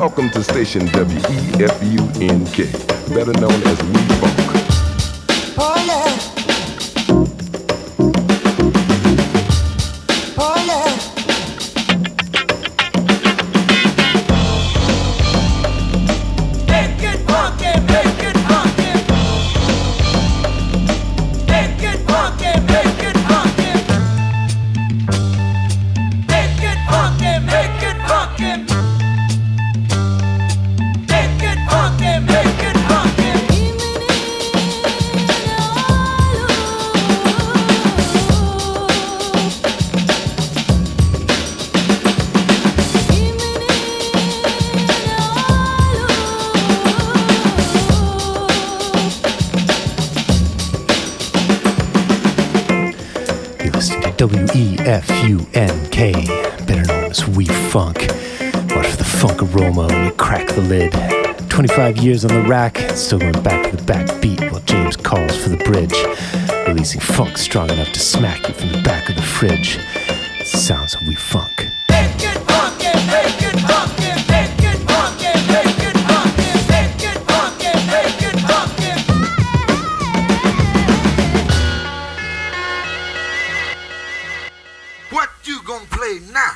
Welcome to station WEFUNK, better known as We Funk. Oh yeah. The lid. 25 years on the rack, still going back to the back beat while James calls for the bridge. Releasing funk strong enough to smack you from the back of the fridge. Sounds of We Funk. What you gonna play now?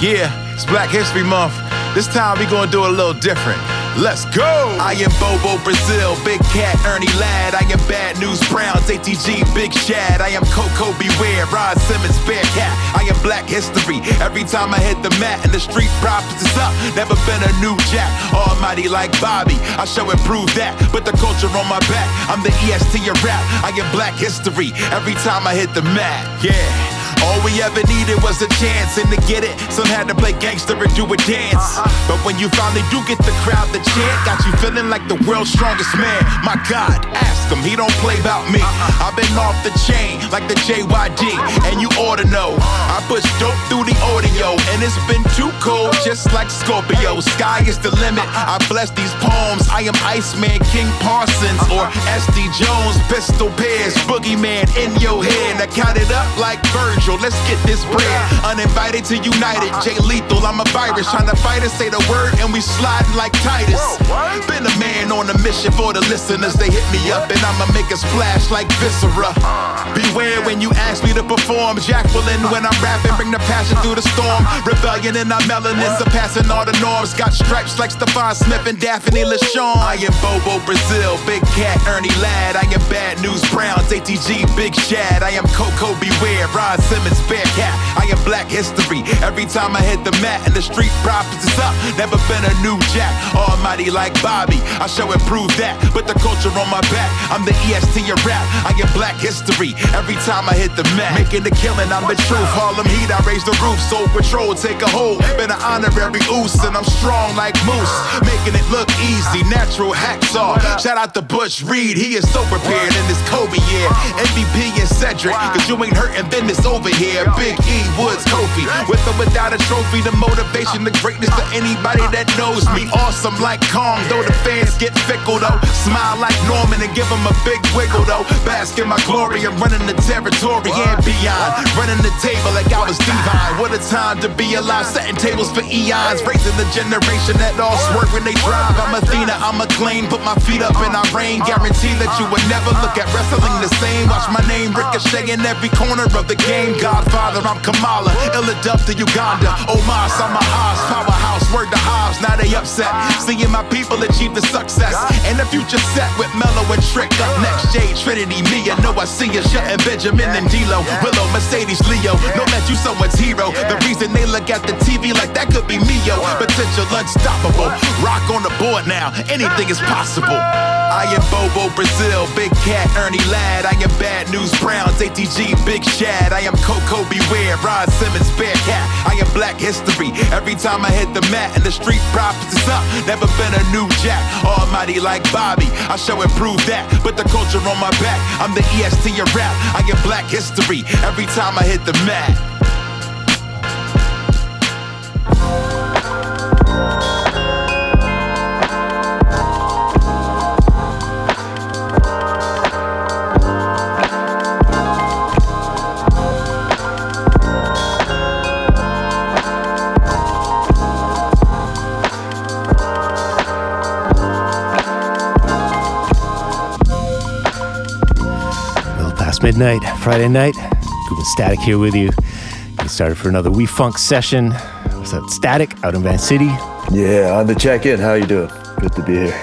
Yeah, it's Black History Month. This time we gonna do a little different. Let's go! I am Bobo Brazil, Big Cat, Ernie Ladd. I am Bad News Browns, ATG, Big Shad. I am Coco Beware, Ron Simmons, Bearcat. I am Black History. Every time I hit the mat and the street profits is up, never been a new jack. Almighty like Bobby, I show and prove that. Put the culture on my back. I'm the EST of rap. I am Black History. Every time I hit the mat, yeah. All we ever needed was a chance, and to get it, some had to play gangster and do a dance. Uh-huh. But when you finally do get the crowd to chant, got you feeling like the world's strongest man. My God, ask him, he don't play about me. Uh-huh. I've been off the chain like the JYD, and you ought to know. I push dope through the audio, and it's been too cold, just like Scorpio. Sky is the limit. Uh-huh. I bless these poems. I am Iceman, King Parsons, or SD Jones, Pistol Pez, Boogeyman in your head. I count it up like Virgil. Let's get this bread. Uninvited to United, Jay Lethal. I'm a virus trying to fight and say the word, and we sliding like Titus. Been a man on a mission for the listeners. They hit me up, and I'ma make a splash like Viscera. Beware when you ask me to perform. Jacqueline, when I'm rapping, bring the passion through the storm. Rebellion in our melanin, surpassing all the norms. Got stripes like Stephon Smith and Daphanie LaShaunn. I am Bobo Brazil, Big Cat, Ernie Ladd. I am Bad News Browns, ATG, Big Shad. I am Koko B. Ware, Ron Simmons, Bearcat. I am Black History. Every time I hit the mat and the street profits is up, never been a new jack. Almighty like Bobby, I show and prove that. Put the culture on my back. I'm the EST of rap. I am Black History. Every time I hit the mat, making the killing, I'm the truth. Harlem Heat, I raise the roof. Soul Patrol, take a hold. Been an honorary oos, and I'm strong like Moose. Making it look easy, natural hacksaw. Shout out to Butch Reed, he is so prepared in this Kobe year. MVP and Cedric, cause you ain't hurting then it's over here. Big E, Woods, Kofi. With or without a trophy, the motivation, the greatness to anybody that knows me. Awesome like though the fans get fickle though. Smile like Norman and give him a big wiggle though. Bask in my glory and running the territory and beyond. Running the table like I was divine. What a time to be alive, setting tables for eons. Raising the generation that all swerve when they drive. I'm Athena, I'm a acclaimed. Put my feet up in our reign. Guarantee that you would never look at wrestling the same. Watch my name ricochet in every corner of the game. Godfather, I'm Kamala. Illidub to Uganda. Omos, I'm a Haas. Powerhouse, word to Hobbs. Now they upset. Seeing my people achieve the success. And the future set with Melo and Trick. Up next, Jade, Trinity, Mia. Know I see you. Shelton Benjamin and D'Lo. Willow, Mercedes, Leo. Know that you someone's hero. The reason they look at the TV like that could be me, yo. Potential unstoppable. Rock on the board now. Anything is possible. I am Bobo Brazil, Big Cat, Ernie Ladd. I am Bad News Browns, ATG, Big Shad. I am Coco Beware, Ron Simmons, Bear Cat. I am Black History. Every time I hit the mat and the street profits is up, never been a new jack. Almighty like Bobby, I show and prove that. Put the culture on my back. I'm the EST of rap. I am Black History. Every time I hit the mat. Midnight, Friday night. Goobin Static here with you. We started for another We Funk session. What's up, Static, out in Van City? Yeah, on the check-in. How you doing? Good to be here.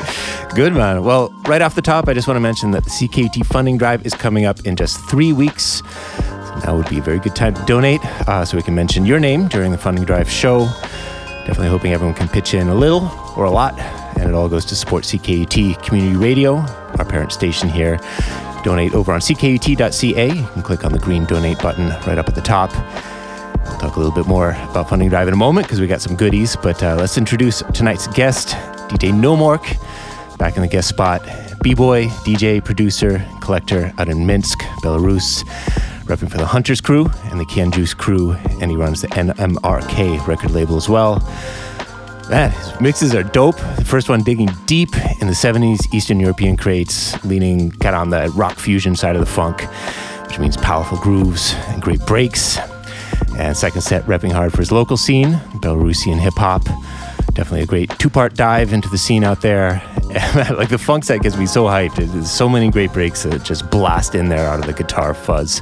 Good, man. Well, right off the top, I just want to mention that the CKUT funding drive is coming up in just three weeks. So now would be a very good time to donate uh, so we can mention your name during the funding drive show. Definitely hoping everyone can pitch in a little or a lot, and it all goes to support CKUT Community Radio, our parent station here. Donate over on ckut.ca. You can click on the green donate button right up at the top. We'll talk a little bit more about Funding Drive in a moment because we got some goodies, but uh, let's introduce tonight's guest, DJ Nomork, back in the guest spot. B-boy, DJ, producer, collector out in Minsk, Belarus, repping for the Hunters crew and the Kian Juice crew, and he runs the NMRK record label as well. Man, mixes are dope. The first one digging deep in the 70s Eastern European crates, leaning kind of on the rock fusion side of the funk, which means powerful grooves and great breaks. And second set repping hard for his local scene, Belarusian hip hop. Definitely a great two part dive into the scene out there. like the funk set gets me so hyped. There's so many great breaks that just blast in there out of the guitar fuzz.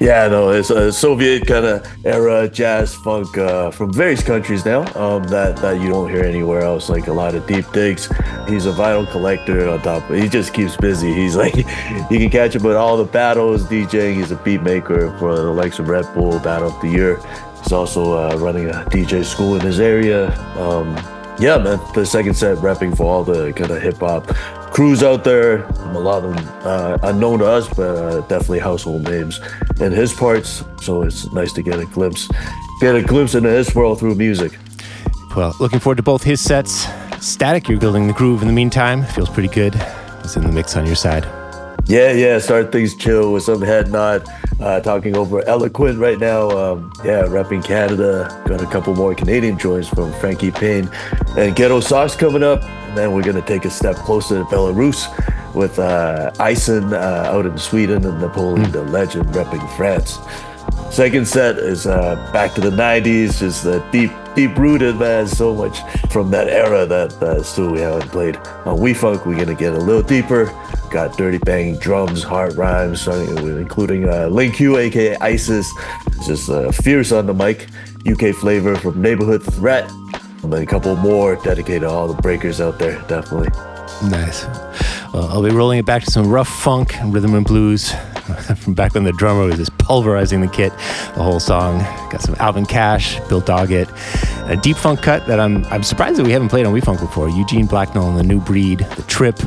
Yeah, no, it's a Soviet kind of era jazz funk uh, from various countries now um, that that you don't hear anywhere else. Like a lot of deep digs. He's a vinyl collector on top. He just keeps busy. He's like, you can catch him at all the battles, DJing. He's a beat maker for the likes of Red Bull Battle of the Year. He's also uh, running a DJ school in his area. Um, yeah, man, the second set repping for all the kind of hip hop crews out there. A lot of them uh, unknown to us, but uh, definitely household names in his parts. So it's nice to get a glimpse, get a glimpse into his world through music. Well, looking forward to both his sets. Static, you're building the groove in the meantime. Feels pretty good. What's in the mix on your side? Yeah, yeah, start things chill with some head nod. Uh, talking over Eloquent right now. Um, yeah, repping Canada. Got a couple more Canadian joints from Frankie Payne and Ghettosocks coming up. And then we're going to take a step closer to Belarus with uh, Ison uh, out in Sweden and Napoleon Da Legend repping France. Second set is uh, back to the 90s, just the deep, deep rooted, man. So much from that era that uh, still we haven't played. On We Funk, we're to get a little deeper. Got dirty banging drums, hard rhymes, including uh, Lin Que, aka ISIS. Just uh, fierce on the mic. UK flavor from Neighborhood Threat. And then a couple more dedicated to all the breakers out there, definitely. Nice. Well, I'll be rolling it back to some rough funk and rhythm and blues from back when the drummer was just pulverizing the kit the whole song. Got some Alvin Cash, Bill Doggett, a deep funk cut that I'm I'm surprised that we haven't played on We Funk before. Eugene Blacknell and the New Breed, the Trip.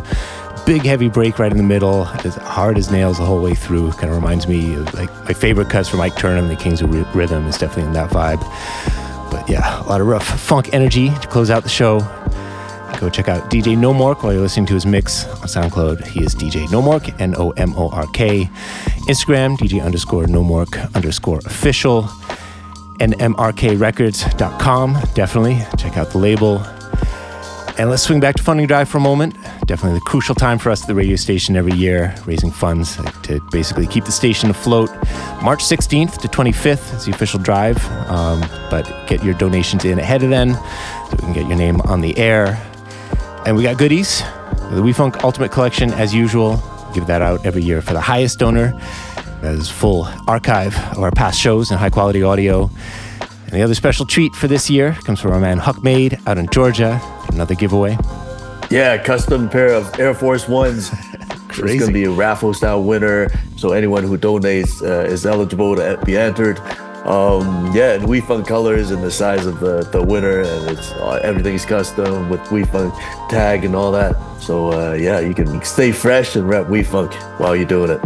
Big heavy break right in the middle, as hard as nails the whole way through. Kind of reminds me of like my favorite cuts from Ike Turner, the Kings of Rhythm, is definitely in that vibe. But yeah, a lot of rough funk energy to close out the show. Go check out DJ Nomork while you're listening to his mix on SoundCloud. He is DJ Nomork, N O M O R K. Instagram, DJ underscore Nomork underscore official. NMRKRecords.com. Definitely check out the label. And let's swing back to Funding Drive for a moment. Definitely the crucial time for us at the radio station every year, raising funds to basically keep the station afloat. March 16th to 25th is the official drive, um, but get your donations in ahead of then so we can get your name on the air. And we got goodies. The WeFunk Ultimate Collection, as usual. Give that out every year for the highest donor. There's full archive of our past shows and high quality audio. And the other special treat for this year comes from our man Huck Made out in Georgia. Another giveaway. Yeah, custom pair of Air Force Ones. Crazy. It's gonna be a raffle style winner, so anyone who donates uh, is eligible to be entered. Um, yeah, and We Funk colors and the size of the, the winner, and it's uh, everything's custom with We Funk tag and all that. So uh, yeah, you can stay fresh and rep We Funk while you're doing it.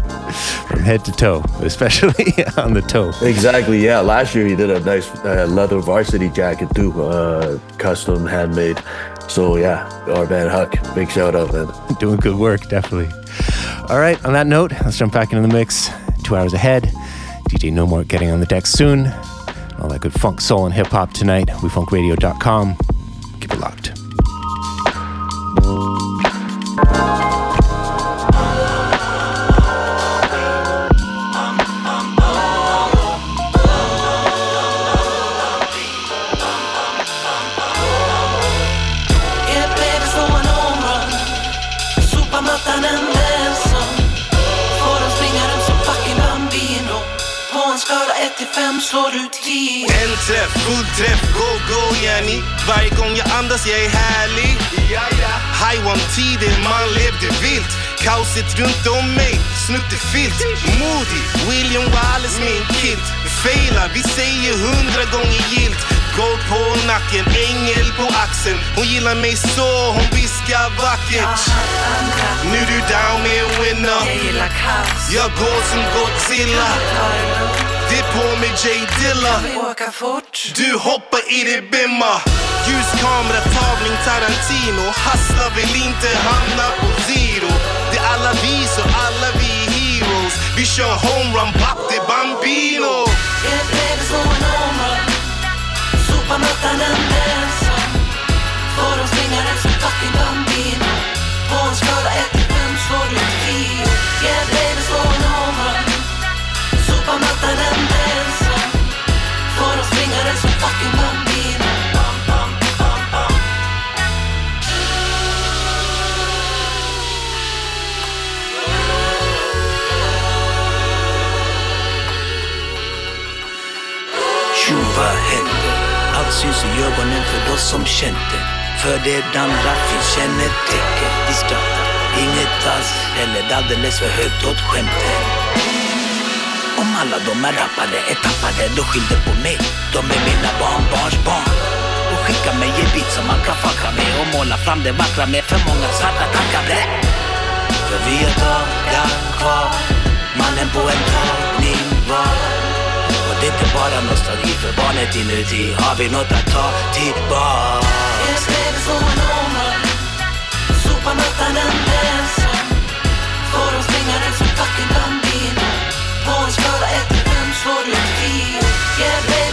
from head to toe, especially on the toe. Exactly. Yeah. Last year he did a nice uh, leather varsity jacket too, uh, custom handmade. So yeah, our man Huck, big shout out, man. Doing good work, definitely. All right, on that note, let's jump back into the mix. Two hours ahead. DJ Nomork getting on the deck soon. All that good funk, soul, and hip hop tonight. WeFunkRadio.com. Keep it locked. Träff, full träff, go go yani Varje gång jag andas jag är härlig. High one tiden man levde vilt. Kaoset runt om mig, snuttefilt Modig, William Wallace min kilt. Failar, vi säger hundra gånger gilt. Gold på nacken, ängel på axeln. Hon gillar mig så, hon viskar vackert. Nu du down med en winner Jag går som Godzilla Det är på med J Dilla. Åker fort. Du hoppar i det bimma. Ljuskamera, tagning, Tarantino. Hasslar vill inte hamna på zero. Det är alla vi så alla vi är heroes. Vi kör homerun, back det bambino. Jag är bredvid slå en homerun Sopa mattan en ensam Får de springa rätt som fucking bambino. På en skala 1 till 5 slår du tio Jag är bredvid slå en de springa rätt bam, bam, bam Tjo, vad händer? Allt syns i ögonen för de som känt det. För det andra finns kännetecken. Vi skrattar, inget alls, eller alldeles för högt åt skämten. Om alla de här rappare är tappade, då skyll det på mig. som man kan fucka med och måla fram det vackra med för många svarta tankar. Blä! För vi har dagar kvar, mannen på en tagning var. Och det är inte bara nostalgi för barnet inuti. Har vi något att ta tillbaka? Jag lever som en ångel, sopar natten ensam. Får de slänga den som fucking bandit. På en skala 1-5 slår ut 10.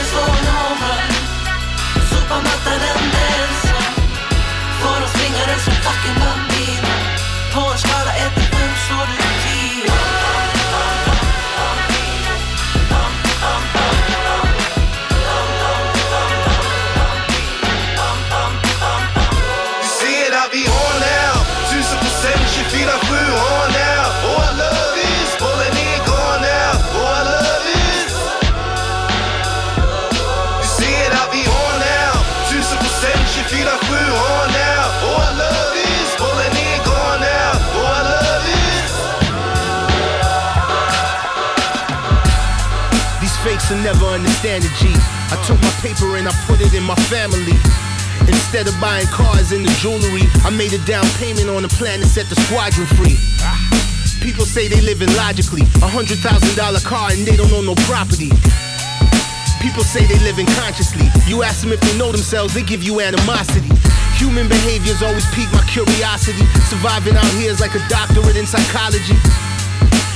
These will never understand the G. I took my paper and I put it in my family. Instead of buying cars and the jewelry, I made a down payment on a plan to set the squadron free. People say they live in logically. A hundred thousand dollar car and they don't own no property. People say they live in consciously. You ask them if they know themselves, they give you animosity. Human behaviors always pique my curiosity. Surviving out here is like a doctorate in psychology.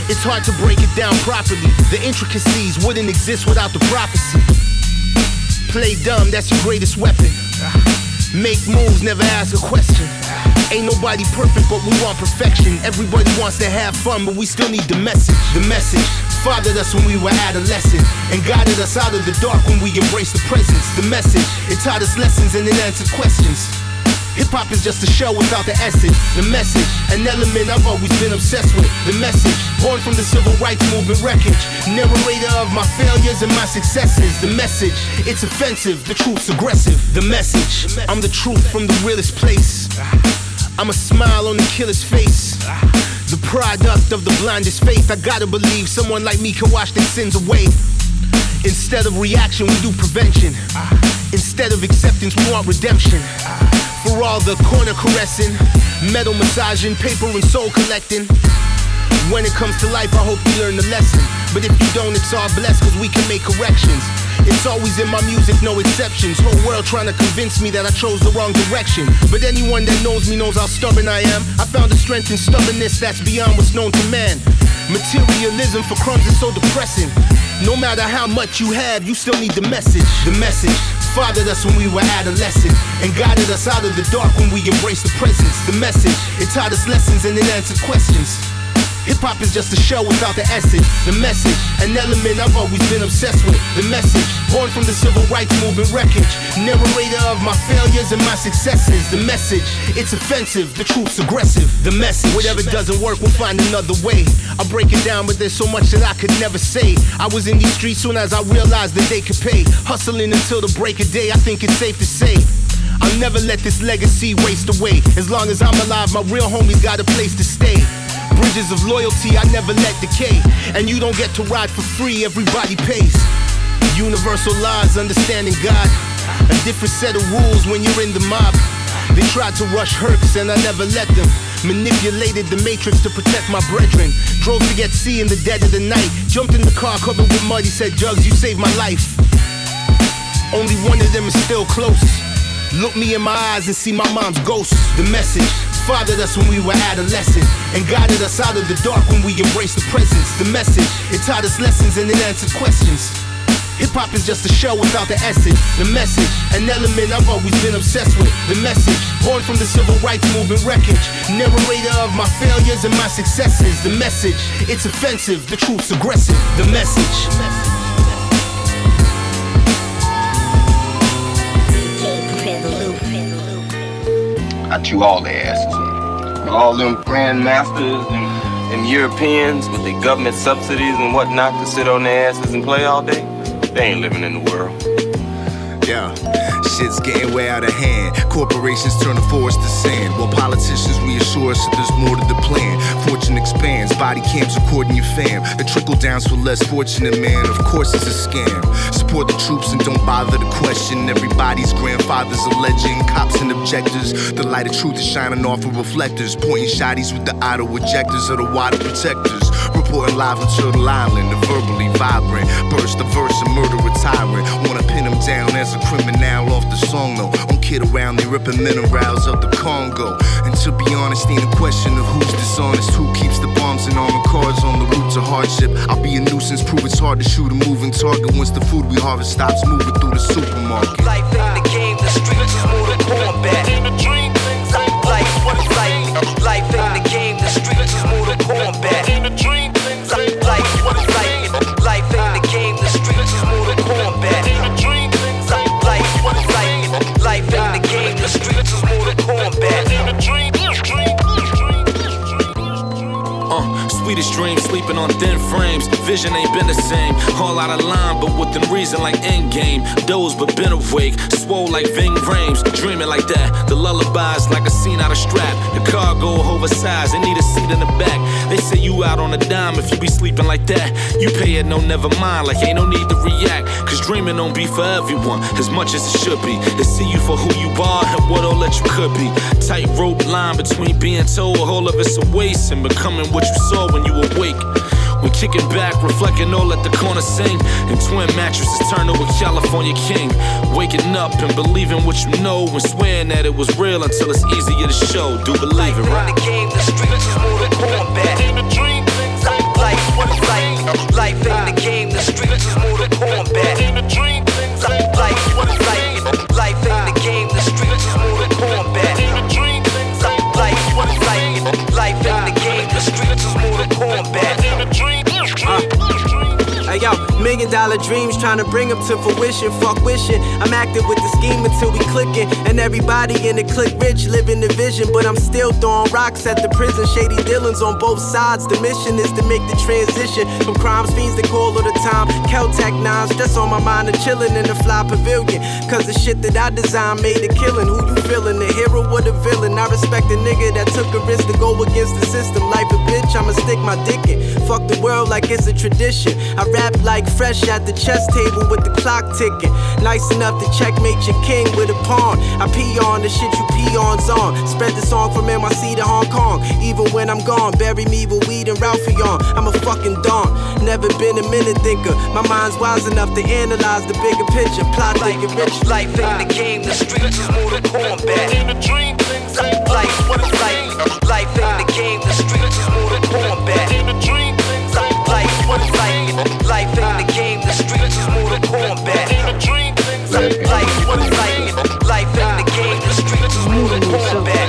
It's hard to break it down properly. The intricacies wouldn't exist without the prophecy. Play dumb, that's your greatest weapon. Make moves, never ask a question. Ain't nobody perfect, but we want perfection. Everybody wants to have fun, but we still need the message. The message fathered us when we were adolescent and guided us out of the dark when we embraced the presence. The message, it taught us lessons and it answered questions. Hip hop is just a show without the essence. The message, an element I've always been obsessed with. The message, born from the civil rights movement wreckage. Narrator of my failures and my successes. The message, it's offensive, the truth's aggressive. The message, I'm the truth from the realest place. I'm a smile on the killer's face. The product of the blindest faith. I gotta believe someone like me can wash their sins away. Instead of reaction, we do prevention. Instead of acceptance, we want redemption. For all the corner caressing, metal massaging, paper and soul collecting. When it comes to life, I hope you learn the lesson. But if you don't, it's all blessed cause we can make corrections. It's always in my music, no exceptions. Whole world trying to convince me that I chose the wrong direction. But anyone that knows me knows how stubborn I am. I found a strength in stubbornness that's beyond what's known to man. Materialism for crumbs is so depressing. No matter how much you have, you still need the message. The message fathered us when we were adolescent and guided us out of the dark when we embraced the presence. The message, it taught us lessons and it answered questions. Hip hop is just a show without the essence, the message, an element I've always been obsessed with. The message, born from the civil rights movement wreckage, narrator of my failures and my successes. The message, it's offensive, the truth's aggressive. The message, whatever doesn't work, we'll find another way. I break it down, but there's so much that I could never say. I was in these streets soon as I realized that they could pay. Hustling until the break of day, I think it's safe to say. I'll never let this legacy waste away. As long as I'm alive, my real homies got a place to stay. Bridges of loyalty I never let decay. And you don't get to ride for free, everybody pays. Universal laws, understanding God. A different set of rules when you're in the mob. They tried to rush Hercs and I never let them. Manipulated the matrix to protect my brethren. Drove to get C in the dead of the night. Jumped in the car covered with mud. He said, Jugs, you saved my life. Only one of them is still close. Look me in my eyes and see my mom's ghost. The message fathered us when we were adolescent and guided us out of the dark when we embraced the presence. The message it taught us lessons and it answered questions. Hip hop is just a show without the essence. The message, an element I've always been obsessed with. The message, born from the civil rights movement wreckage. Narrator of my failures and my successes. The message, it's offensive, the truth's aggressive. The message. I chew all their asses. All them grandmasters and, and Europeans with their government subsidies and whatnot to sit on their asses and play all day, they ain't living in the world. Yeah, shit's getting way out of hand. Corporations turn the forest to sand, while politicians reassure us that there's more to the plan. Fortune expands, body cams recording your fam. The trickle downs for less fortunate, man. Of course, it's a scam. Support the troops and don't bother to question everybody's grandfather's a legend. Cops and objectors, the light of truth is shining off of reflectors, pointing shotties with the auto ejectors of the water protectors. Reporting live on Turtle Island, the verbally vibrant. Burst the verse and murder a tyrant. Wanna pin him down as a criminal off the song though. Don't kid around, they ripping minerals out the Congo. And to be honest, ain't a question of who's dishonest, who keeps the bombs and armored cars on the route to hardship. I'll be a nuisance, prove it's hard to shoot a moving target once the food we harvest stops moving through the supermarket. Life ain't the game, the streets is more than combat. Life, life, ain't the game, the streets is more than combat. Life, sweetest dreams, sleeping on thin frames. Vision ain't been the same. All out of line, but within reason, like endgame. Doze, but been awake. Swole like Ving Rhames. Dreaming like that. The lullabies like a scene out of strap. The cargo oversized, they need a seat in the back. They say you out on a dime if you be sleeping like that. You pay it, no, never mind. Like ain't no need to react. Cause dreaming don't be for everyone as much as it should be. They see you for who you are and what all that you could be. Tightrope line between being told all of it's a waste and becoming what you saw when you awake. When kicking back, reflecting all at the corner sing. And twin mattresses turn to a California king. Waking up and believing what you know and swearing that it was real until it's easier to show. Do believe it, right? the game, the streets is more than combat. Life, life, life ain't the game, the streets is more than million dollar dreams trying to bring them to fruition. Fuck wishing. I'm active with the scheme until we clicking. And everybody in the click rich living the vision. But I'm still throwing rocks at the prison. Shady dealings on both sides. The mission is to make the transition from crimes fiends that call all the time. Caltech nines, just on my mind and chilling in the fly pavilion. Cause the shit that I designed made a killing. Who you feeling? The hero or the villain? I respect the nigga that took a risk to go against the system. Life a bitch, I'ma stick my dick in. Fuck the world like it's a tradition. I rap like fresh at the chess table with the clock ticking. Nice enough to checkmate your king with a pawn. I pee on the shit you peons on. Spread the song from NYC to Hong Kong. Even when I'm gone, bury me with weed and Ralphie on. I'm a fucking don. Never been a minute thinker. My mind's wise enough to analyze the bigger picture. Plot thinking rich. Life ain't the game, the streets is more than combat. Life, life, life ain't the game, the streets is more than combat. Life, life, life ain't the game, the streets is more than combat. Life, life, life ain't the game, the streets is more than combat.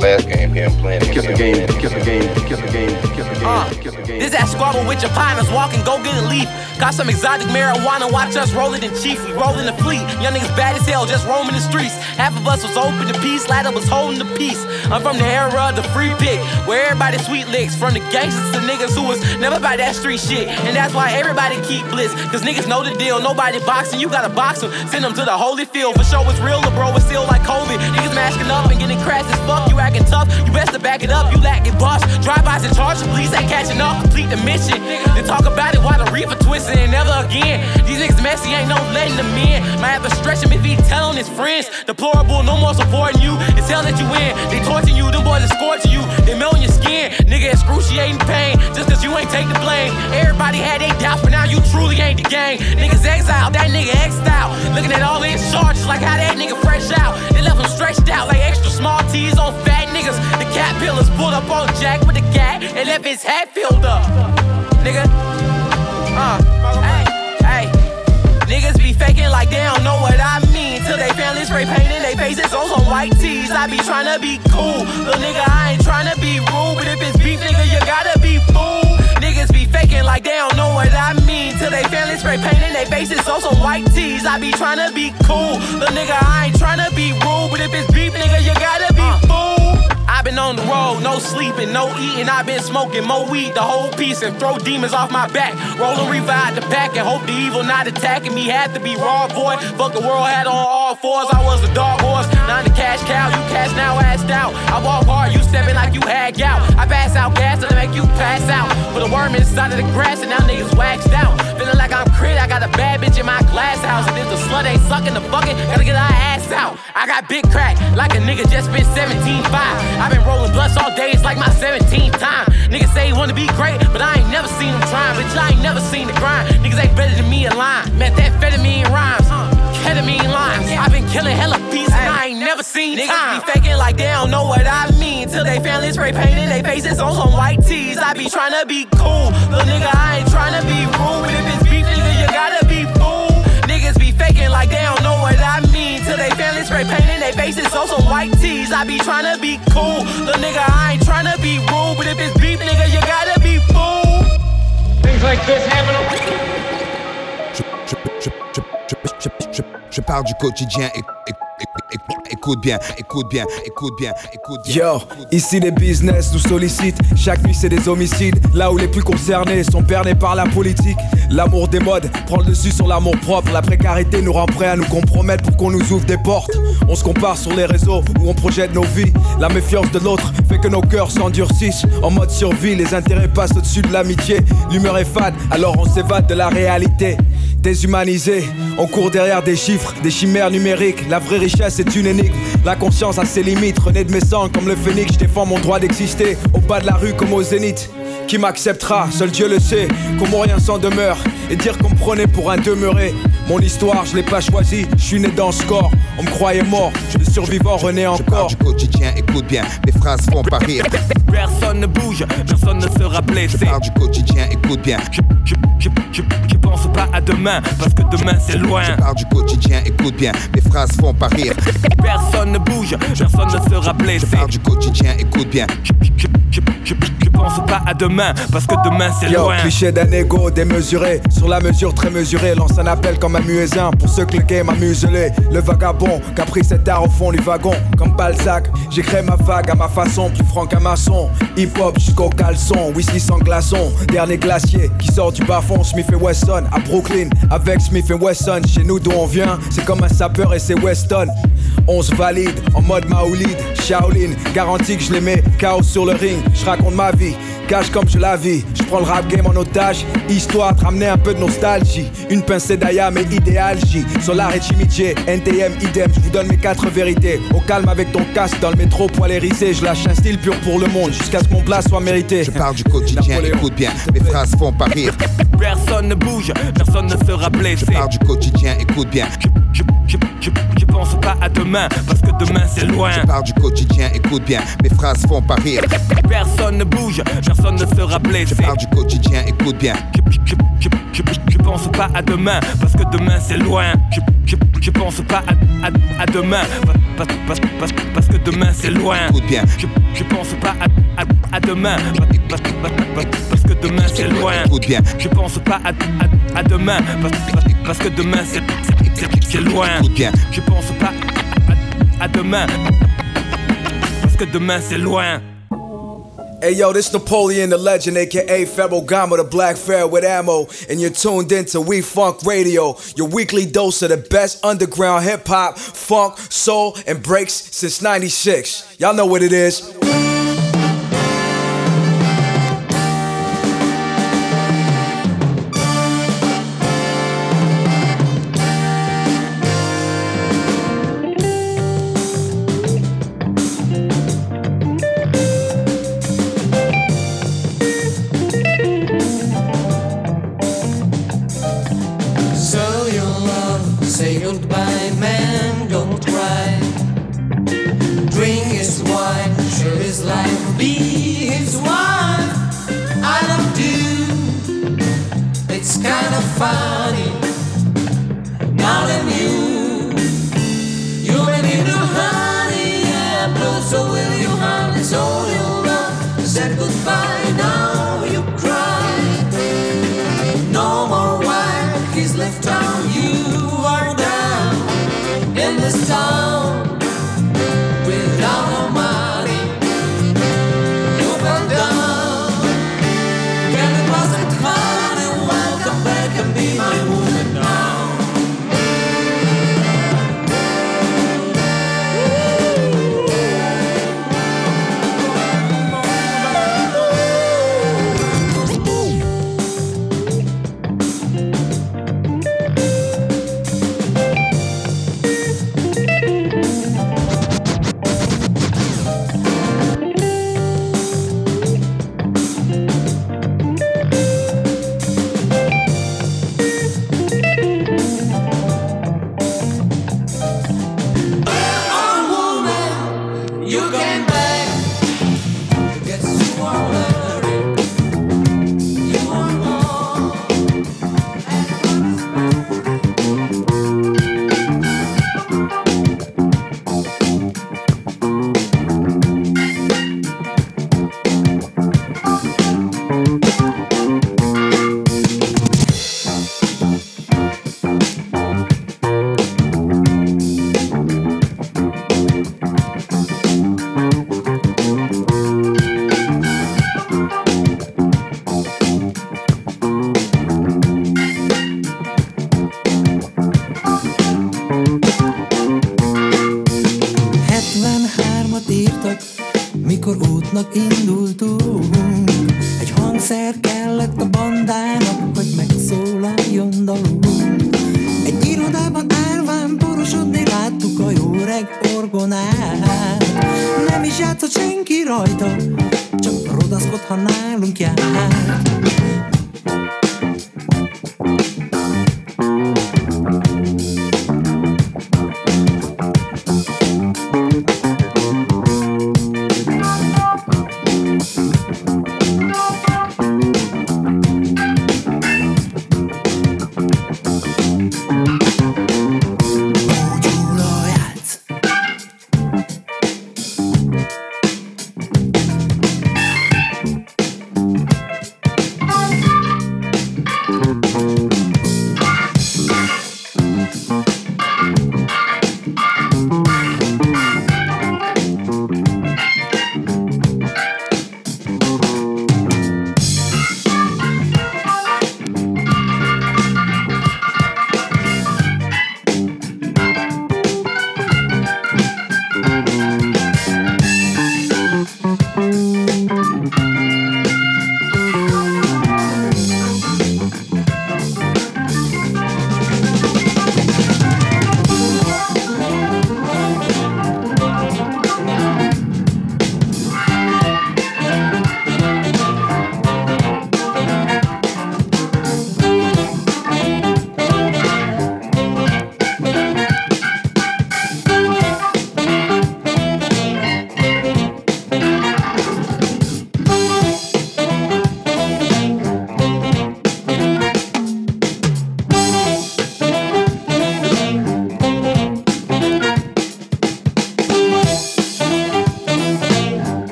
Last game here. Kept the game, kept the game, kept the game, Uh, kept the game. this that squabble with your partners, walk and go get a leaf. Got some exotic marijuana, watch us roll it in chief. We roll in the fleet. Young niggas bad as hell, just roaming the streets. Half of us was open to peace, latter was holding the peace. I'm from the era of the free pick, where everybody sweet licks. From the gangsters to niggas who was never by that street shit. And that's why everybody keep bliss. Cause niggas know the deal, nobody boxing, you gotta box them. Send them to the holy field. For sure it's real, the bro, it's still like COVID. Niggas masking up and getting crass as fuck. You acting tough, you best to back it up. You lacking bust. Drive-bys and charge, police ain't catching up. Complete the mission. They talk about it while the reefer twisting and never again. These niggas messy, ain't no letting them in. Might have to stretch him if he tell on his friends. Deplorable, no more supporting you. It's hell that you win. They torching you, them boys are scorching you. They melting your skin. Nigga, excruciating pain. Just cause you ain't take the blame. Everybody had their doubts, but now you truly ain't the gang. Niggas exiled, that nigga out. Looking at all his charges like how that nigga fresh out. They left him stretched out like extra small tees on fat niggas. The cat pillars pulled up on Jack with the cat and left his hat filled up. Nigga. Faking like they don't know what I mean. Till they family spray paint in their faces on some white tees. I be tryna be cool. Little nigga, I ain't tryna be rude. But if it's beef, nigga, you gotta be fool. Niggas be faking like they don't know what I mean. Till they family spray paint in their faces on some white tees. I be tryna be cool. Little nigga, I ain't tryna be rude. But if it's beef, nigga, you gotta been on the road, no sleeping, no eating. I've been smoking more weed, the whole piece, and throw demons off my back. Rolling out the pack and hope the evil not attacking me. Had to be raw, boy. Fuck the world, had on all fours. I was a dog horse, not the cash cow. You cash now, assed out. I walk hard, you stepping like you had gout. I pass out gas to make you pass out. Put a worm inside of the grass and now niggas waxed out. Feeling like I'm crit, I got a bad bitch in my glass house. And if the slut ain't sucking the bucket, gotta get her ass out. I got big crack, like a nigga just spent 17.5. I've been rolling blunts all day, it's like my 17th time. Niggas say he wanna be great, but I ain't never seen him trying. Bitch, I ain't never seen the grind. Niggas ain't better than me in line. Methamphetamine rhymes, ketamine lines. I've been killing hella beats and I ain't never seen Niggas time. be faking like they don't know what I mean. Till they family spray paint in their faces on some white tees. I be tryna be cool. Little nigga, I ain't tryna be rude. Niggas be faking like they don't know what I mean. Till they family spray paint in their faces on some white tees. I be tryna be cool. Little nigga, I ain't tryna be rude. But if it's beef, nigga, you gotta be fool. Things like this happen. Je parle du quotidien. éc- éc- éc- éc- Écoute bien, écoute bien, écoute bien, écoute bien. Yo, ici les business nous sollicitent. Chaque nuit c'est des homicides. Là où les plus concernés sont bernés par la politique. L'amour des modes prend le dessus sur l'amour propre. La précarité nous rend prêts à nous compromettre pour qu'on nous ouvre des portes. On se compare sur les réseaux où on projette nos vies. La méfiance de l'autre fait que nos cœurs s'endurcissent. En mode survie, les intérêts passent au-dessus de l'amitié. L'humeur est fade, alors on s'évade de la réalité. Déshumanisé, on court derrière des chiffres, des chimères numériques. La vraie richesse est une énigme. La conscience a ses limites. René de mes sangs comme le phénix, je défends mon droit d'exister. Au bas de la rue comme au zénith. Qui m'acceptera, seul Dieu le sait. Comment rien s'en demeure. Et dire qu'on prenait pour un demeuré. Mon histoire, je l'ai pas choisie. Je suis né dans ce corps. On me croyait mort. Le survivant renaît Je parle encore. du quotidien, écoute bien, mes phrases font pas rire. Personne ne bouge, personne ne sera blessé. Je parle du quotidien, écoute bien. Je, je, je, je, je pense pas à demain, parce que demain c'est loin. Je parle du quotidien, écoute bien, mes phrases font pas rire. Personne ne bouge, personne ne sera blessé. Je parle du quotidien, écoute bien. Je, je, je, je, je pense pas à demain, parce que demain c'est Yo, loin. cliché d'un ego démesuré, sur la mesure très mesurée, lance un appel comme muezzin pour ceux que le game a muselé. Le vagabond qui a pris cet art au fond du wagon, comme Balzac, j'ai créé ma vague à ma façon, plus franc qu'un maçon. Hip hop jusqu'au caleçon, whisky sans glaçon, dernier glacier qui sort du bas fond, Smith et Wesson à Brooklyn, avec Smith et Wesson. Chez nous d'où on vient, c'est comme un sapeur et c'est Weston. On se valide en mode Maolid, Shaolin, garantie que je les mets chaos sur le ring. Je raconte ma vie, gage comme je la vis. Je prends le rap game en otage, histoire de ramener un peu de nostalgie. Une pincée d'Aya mais idéal J. Solar et Jimmy J, NTM idem. Je vous donne mes quatre vérités. Au calme avec ton casque dans le métro, poil hérissé. Je lâche un style pur pour le monde jusqu'à ce que mon place soit mérité. Je parle du quotidien, écoute bien, mes phrases font pas rire. Personne ne bouge, personne ne sera blessé. Je parle du quotidien, écoute bien. Je, je, je, je pense pas à demain, parce que demain c'est loin. Je parle du quotidien, écoute bien, mes phrases font pas rire. Personne ne bouge, personne ne sera blessé. Je parle du quotidien, écoute bien. Je, pense pas à demain, parce que demain c'est loin. Je, pense pas à, à, à demain, parce, parce, parce, parce que demain c'est loin. bien. Je, je pense pas à, à, à demain. Parce, que demain c'est loin. bien. Je pense pas à, à, à demain. Parce, que demain c'est loin. bien. Je pense pas à, à demain. Parce que demain c'est loin. Hey yo, this Napoleon Da Legend, aka Pharaoh Gama, the Black Pharaoh with ammo, and you're tuned into We Funk Radio, your weekly dose of the best underground hip hop, funk, soul, and breaks since 96. Y'all know what it is.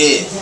Year, we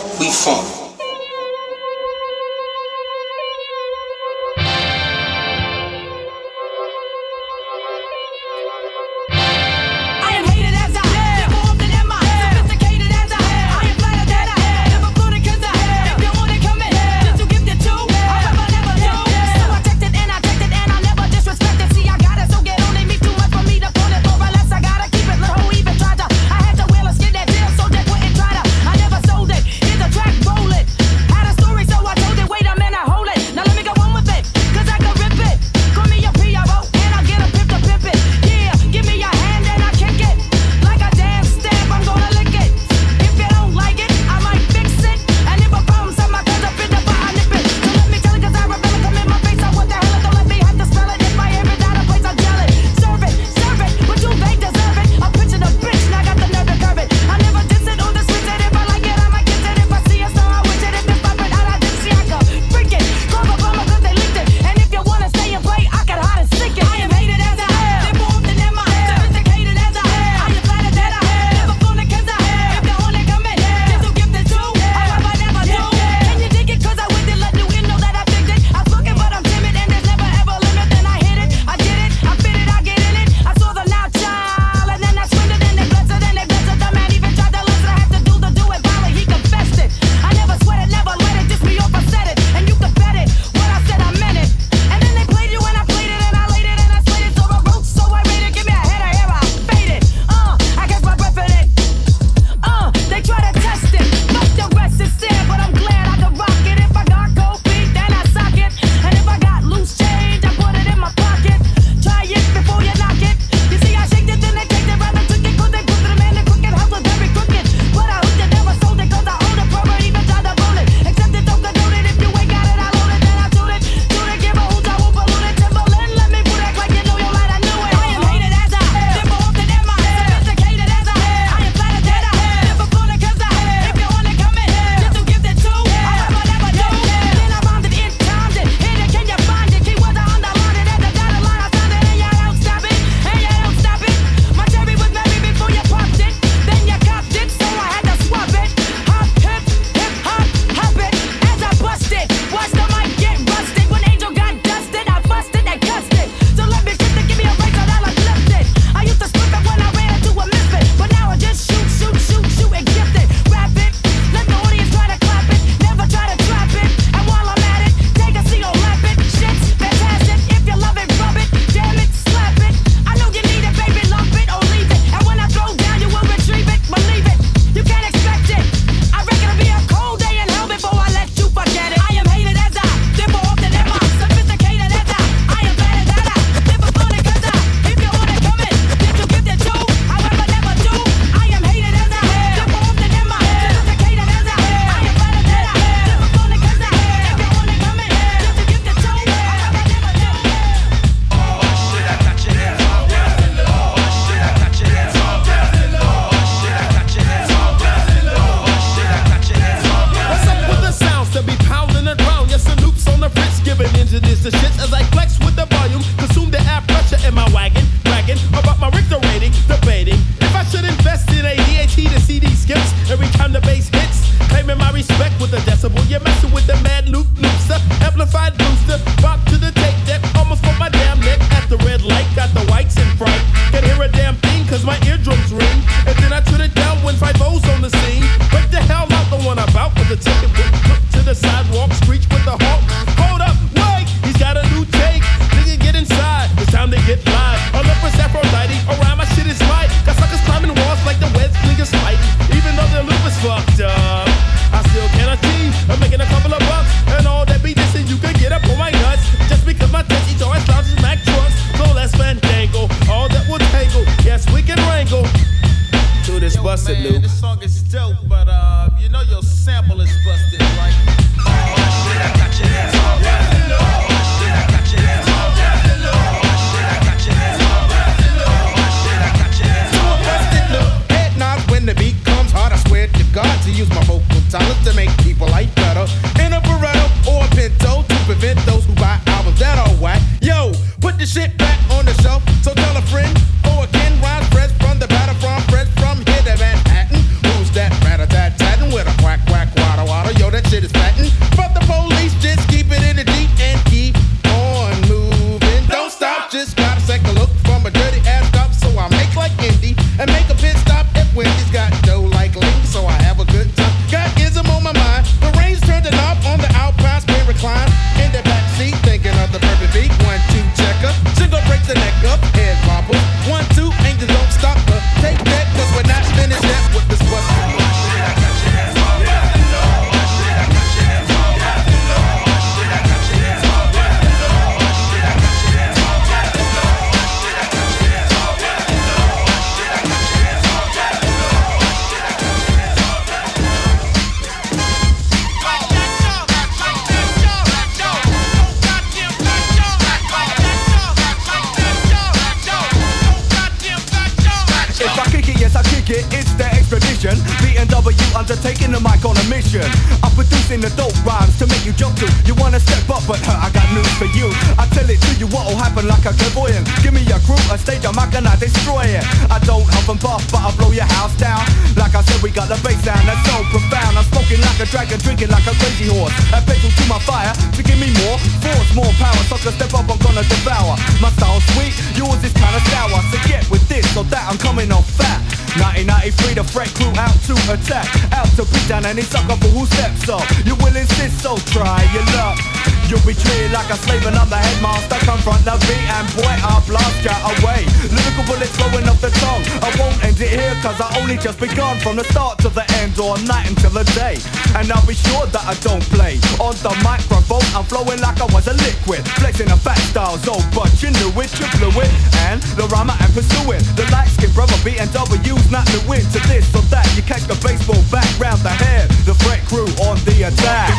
1993, the Fred crew out to attack. Out to beat down any sucker for who steps up. You will insist, so try your luck You'll be treated like a slave and I'm the headmaster. Confront the beat and boy, I'll blast ya away. Lyrical bullets flowing off the tongue. I won't end it here cause I only just begun From the start to the end or night until the day. And I'll be sure that I don't play On the microphone, I'm flowing like I was a liquid Flexing a fat style, so but you knew it, you blew it And the rhyme I'm pursuing. The light skin brother B&W's not new into this or that. You catch the baseball back round the head The Fred crew on the attack.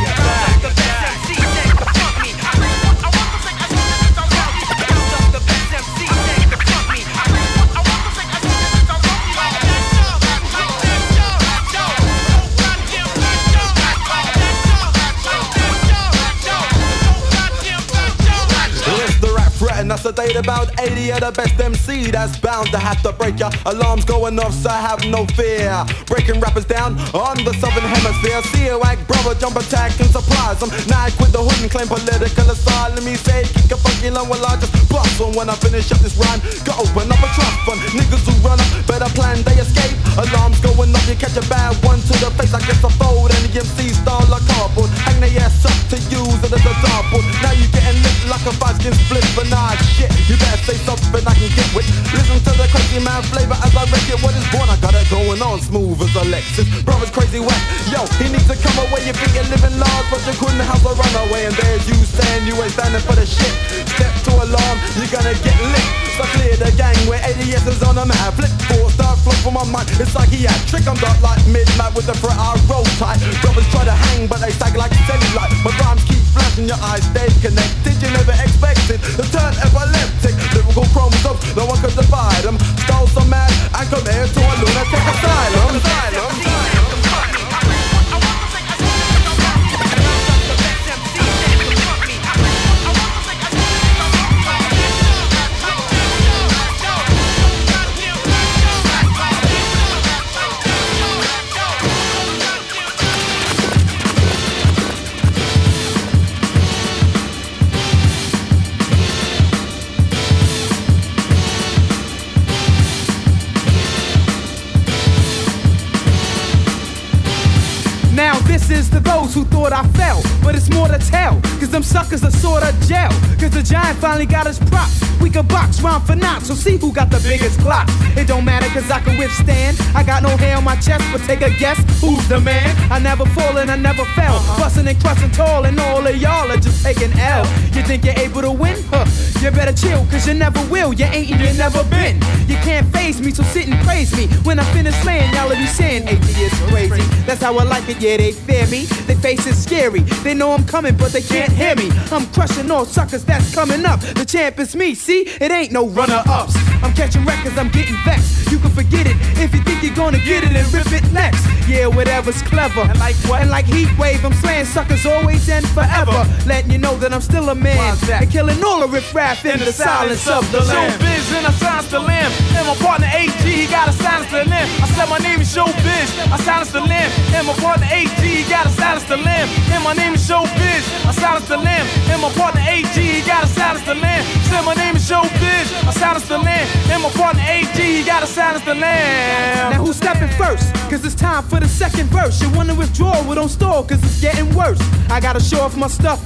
It's date about 80 of the best MC that's bound to have to break ya. Alarms going off, so have no fear. Breaking rappers down on the southern hemisphere. See a whack brother jump attack and surprise them. Now I quit the hood and claim political asylum. He said, kick a funky line while I just bust on when I finish up this rhyme. Go open up a trust fund. Niggas who run up, better plan, they escape. Alarms going off, you catch a bad one to the face. I guess I fold and the MC style like cardboard. Hang their ass up to use it as a dartboard. Now you getting lit like a five skin split, but nah shit. You better say something I can get with. Listen to the crazy man flavor as I wreck it. What is born? I got it going on smooth as Alexis. Brother's crazy whack. Yo, he needs to come away. You're living large, but you couldn't have a runaway. And there's you saying you ain't standing for the shit. Step to alarm, you're gonna get lit. So clear the gang where ADS is on a map. Flip four, start flow for my mind. It's trick. I'm dark like midnight with the threat. I roll tight. Brothers try to hang, but they sag like cellulite. My rhymes keep flashing, your eyes stay connected. You never expected the turn epileptic. Lyrical chromosomes, no one could divide them. Stole some mad and come here to a lunatic asylum. asylum. Those who thought I fell, but it's more to tell. Cause them suckers are sorta gel. Cause the giant finally got his props. We can box round for knots, so see who got the biggest clocks. It don't matter cause I can withstand. I got no hair on my chest, but take a guess who's the man? I never fall and I never fell. Uh-huh. Bustin' and crustin' tall, and all of y'all are just taking L. You think you're able to win? Huh. You better chill, cause you never will. You ain't and you never been. You can't face me, so sit and praise me. When I finish slaying, y'all will be saying, atheist crazy. That's how I like it, yeah, they fear me. They face is scary. They know I'm coming, but they can't hear me. I'm crushing all suckers that's coming up. The champ is me, see? It ain't no runner ups. I'm catching records, I'm getting vexed. You can forget it if you think you're gonna get it and rip it next. Yeah, whatever's clever. And like what? And like heat wave, I'm slaying suckers always and forever. Letting you know that I'm still a man. And killing all the riff raff laugh in the silence of the lamb. Showbiz and I silence the lamb. And my partner AG, he gotta silence the lamb. I said my name is Showbiz, I silence the lamb. And my partner AG, he gotta silence the lamb. And my name is Showbiz, I silence the lamb. And my partner AG, he gotta silence the lamb. Said my name is Showbiz, I silence the lamb. And my partner AG, he gotta silence the lamb. Now who's stepping first? Cause it's time for the second verse. You wanna withdraw, well don't stall, cause it's getting worse. I gotta show off my stuff.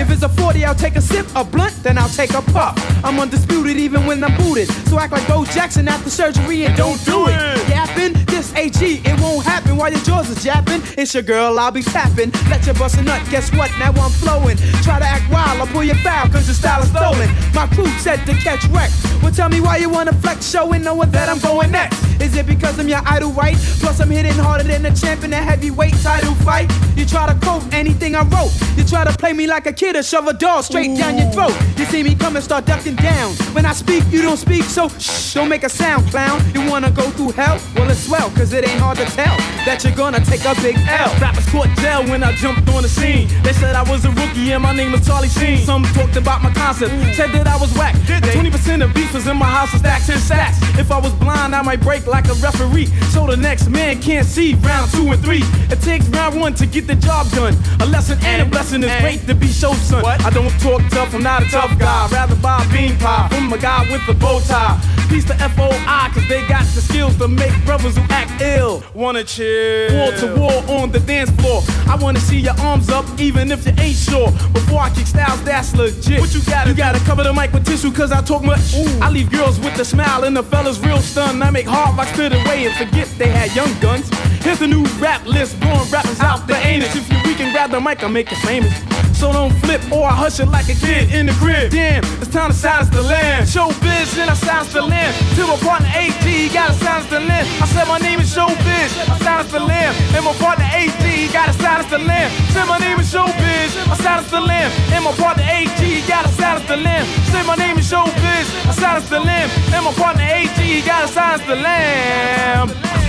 If it's a 40, I'll take a sip, a blunt, then I'll take a puff. I'm undisputed even when I'm booted. So act like Bo Jackson after surgery and don't do it. Yapping, this AG, it won't happen while your jaws are japping. It's your girl, I'll be tapping. Let you bust a nut, guess what? Now I'm flowing. Try to act wild, I'll pull your foul, cause your style is stolen. My crew said to catch wreck. Well, tell me why you wanna flex, showing knowing that I'm going next. Is it because I'm your idol, right? Plus, I'm hitting harder than a champ in a heavyweight title fight. You try to quote anything I wrote. You try to play me like a kid or shove a doll straight down your throat. You see me coming, start ducking down. When I speak, you don't speak, so shh, don't make a sound, clown. You wanna go through hell? Well, it's well, cause it ain't hard to tell that you're gonna take a big L. Rappers caught jail when I jumped on the scene. They said I was a rookie and my name was Charlie Sheen. Some talked about my concept, said that I was whack. 20% of beef was in my house of stacks and sacks. If I was blind, I might break like a referee. So the next man can't see round two and three. It takes round one to get the job done. A lesson and a blessing is great to be show son. I don't talk tough, I'm not a tough guy. Rather buy a bean pie from a guy with a bow tie. Peace to FOI, cause they got the skills to make brothers who act ill. Wanna chill. Wall to wall on the dance floor. I wanna see your arms up, even if you ain't sure. Before I kick styles, that's legit. What you gotta You gotta cover the mic with tissue, cause I talk much. Ooh. I leave girls with a smile and the fellas real stunned. I make hard rocks spit away and forget they had young guns. Here's the new rap list, blowing rappers out the anus. If you weak and grab the mic, I'll make you famous. So don't flip or I hush it like a kid in the crib. Damn, it's time to silence the land. Showbiz and I silence the land. To my partner AG, gotta silence the land. I said my name is Showbiz, I silence the land. And my partner AG, gotta silence the land. Said my name is Showbiz, I silence the land. And my partner AG, gotta silence the land. Say my name is Showbiz, I silence the lamb. And my partner AG, gotta silence the lamb.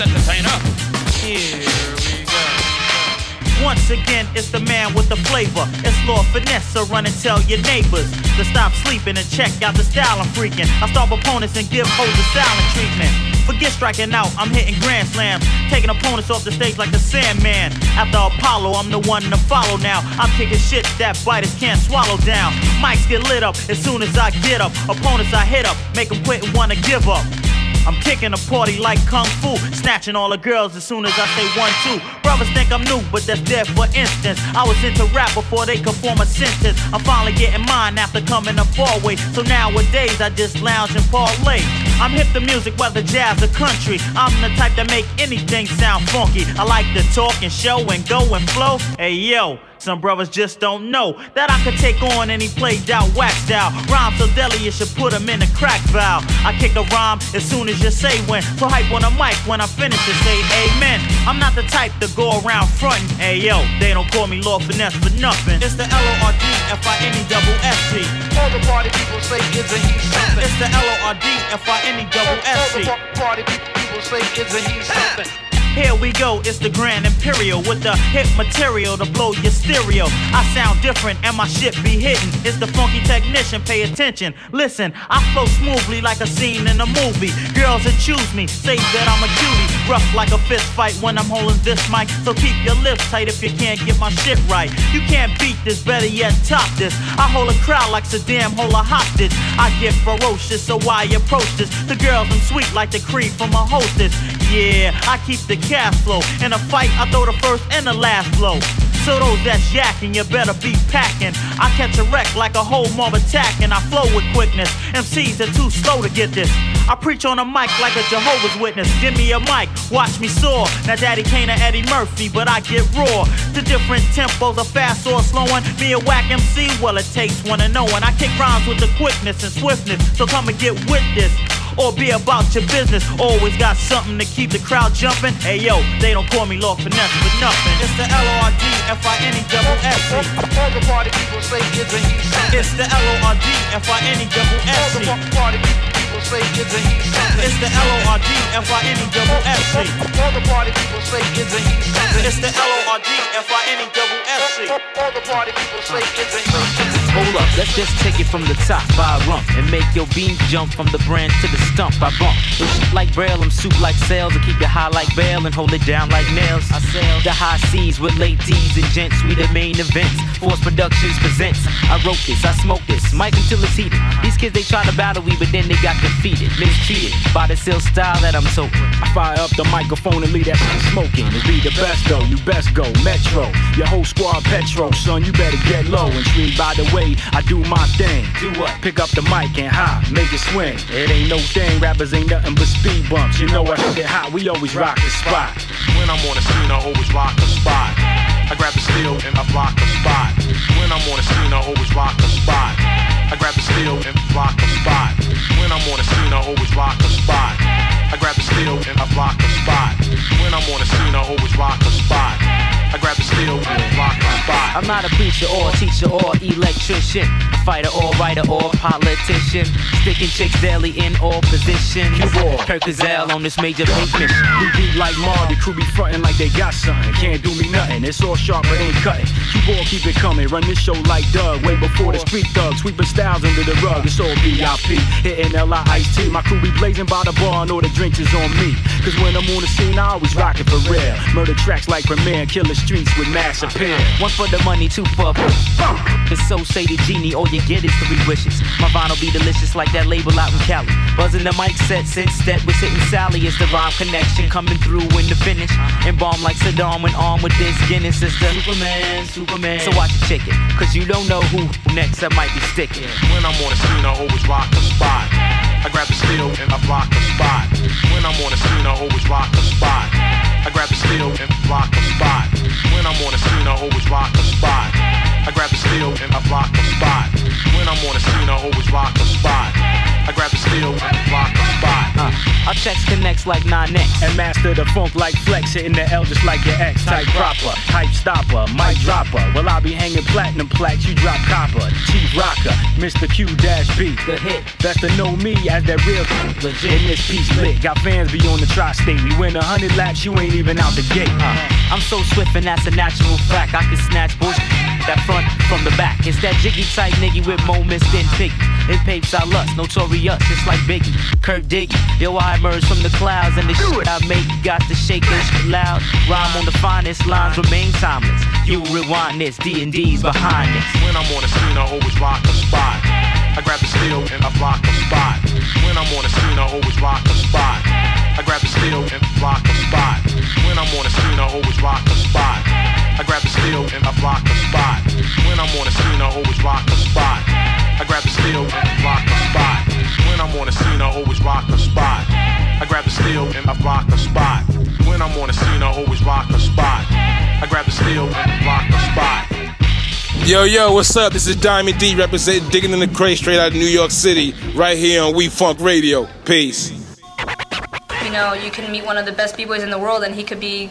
Here we go. Once again, it's the man with the flavor. It's Lord Finesse, so run and tell your neighbors to stop sleeping and check out the style I'm freaking. I stop opponents and give hoes a silent treatment. Forget striking out, I'm hitting grand slams. Taking opponents off the stage like the Sandman. After Apollo, I'm the one to follow now. I'm kicking shit that biters can't swallow down. Mics get lit up as soon as I get up. Opponents I hit up, make them quit and wanna give up. I'm kicking a party like Kung Fu, snatching all the girls as soon as I say one, two. Brothers think I'm new, but that's dead for instance. I was into rap before they could form a sentence. I'm finally getting mine after coming far way. So nowadays I just lounge and parlay. I'm hip to music, whether jazz or country. I'm the type that make anything sound funky. I like to talk and show and go and flow. Hey yo. Some brothers just don't know that I could take on any played out whack style. Rhyme so deadly you should put 'em in a crack valve. I kick a rhyme as soon as you say when. So hype on the mic when I finish to say amen. I'm not the type to go around frontin'. Hey yo, they don't call me Lord Finesse for nothing. It's the L-O-R-D F-I-N-E double S-C. All the party people say isn't he something? It's the L-O-R-D F-I-N-E double S-C. All the party people say isn't he something? Here we go, it's the Grand Imperial with the hit material to blow your stereo. I sound different and my shit be hitting. It's the funky technician, pay attention. Listen, I flow smoothly like a scene in a movie. Girls that choose me say that I'm a cutie. Rough like a fist fight when I'm holding this mic. So keep your lips tight if you can't get my shit right. You can't beat this, better yet top this. I hold a crowd like Saddam hold a hostage. I get ferocious, so why approach this? The girls I'm sweet like the creep from a hostess. Yeah, I keep the cash flow. In a fight, I throw the first and the last blow. So those that's yakking, you better be packing. I catch a wreck like a whole mob attacking. I flow with quickness. MCs are too slow to get this. I preach on a mic like a Jehovah's Witness. Give me a mic, watch me soar. Now Daddy Kane or Eddie Murphy, but I get raw. To different tempos, a fast or slowing. Me a whack MC, well it takes one to know. And I kick rhymes with the quickness and swiftness. So come and get with this or be about your business. Always got something to keep the crowd jumping. Hey yo, they don't call me Lord Finesse for nothing. It's the L O R D F I N E double S E. All the party people say isn't he something? It's the L O R D F I N E double S E. All the party people say, isn't he something? It's the L-O-R-D, F-Y-N-E-double-S-C. All the party people say, isn't he something? It's the L-O-R-D, F-Y-N-E-double-S-C. All the party people say, isn't he something? Hold up, let's just take it from the top by a rump and make your beans jump from the branch to the stump. I bump. Yo, shit like braille, I'm soup like sails and keep it high like bail and hold it down like nails. I sail the high seas with ladies and gents. We the main events. Force Productions presents. I wrote this, I smoke this, mic until it's heated. These kids they try to battle we, but then they got defeated, mistreated by the seal style that I'm so. I fire up the microphone and leave that shit smoking. To be the best though, you best go Metro. Your whole squad petro, son, you better get low. And treat by the way, I do my thing. Do what? Pick up the mic and hop, make it swing. It ain't no thing, rappers ain't nothing but speed bumps. You know I hit it hot, we always rock the spot. When I'm on the scene, I always rock the spot. I grab the steel and I block the spot. When I'm on the scene, I always rock the spot. I grab the steel and block the spot. When I'm on the scene, I always rock the spot. I grab the steel and I block the spot. When I'm on the scene, I always rock the spot. I grab the steel and block the spot. I'm not a preacher or teacher or electrician, a fighter or writer or politician. Sticking chicks daily in all positions. Kirk Gazelle on this major pavement. We beat like Marty, crew be frontin' like they got something. Can't do me nothing, it's all sharp but ain't cutting. Keep on, keep it coming, run this show like Doug. Way before the street thugs, sweeping styles under the rug. It's all VIP, hitting L.I. Ice T. My crew be blazing by the bar and all the drinks is on me. Cause when I'm on the scene, I always rock it for real. Murder tracks like Premier, kill the streets with mass appeal. One for the money, two for It's so say the genie, all you get is three wishes. My vinyl be delicious like that label out in Cali. Buzzing the mic set since that was hitting Sally. It's the rhyme connection coming through in the finish. And bomb like Saddam when armed with this Guinness the Superman, Superman. So watch your chicken, cause you don't know who next I might be sticking. When I'm on the scene, I always rock the spot. I grab the steel and I block the spot. When I'm on the scene, I always rock the spot. I grab the steel and block the spot. When I'm on the scene, I always rock the spot. I grab the steel and I block the spot. When I'm on the scene, I always rock the spot. I grab the steel and block the spot. Uh, our checks connects like 9X. And master the funk like flex, hitting the L just like your ex. Type proper, hype stopper, mic dropper. Well, I be hanging platinum plaques, you drop copper. Chief rocker, Mr. Q dash B. The hit. Best to know me as that real legit. In this piece lit, got fans be on the tri-state. We win a hundred laps, you ain't even out the gate. Uh, I'm so swift and that's a natural fact. I can snatch bullshit that front from the back. It's that jiggy type nigga with moments than piggy. It papes our lust, notorious, just like Biggie. Kurt Diggy, yo, I emerge from the clouds and the shit I make got to shake this shit loud. Rhyme on the finest lines remain timeless. You rewind this, D&D's behind this. When I'm on the scene, I always rock the spot. I grab the steel and I block the spot. When I'm on the scene, I always rock the spot. I grab the steel and block the spot. When I'm on the scene, I always rock the spot. I grab the steel and I block the spot. When I'm on the scene, I always rock the spot. I grab the steel and I block the spot. When I'm on the scene, I always rock the spot. I grab the steel and I block the spot. When I'm on the scene, I always rock the spot. I grab the steel and block the spot. Yo, yo, what's up? This is Diamond D representing Digging in the Crate straight out of New York City, right here on WEFUNK Radio. Peace. You know, you can meet one of the best b-boys in the world and he could be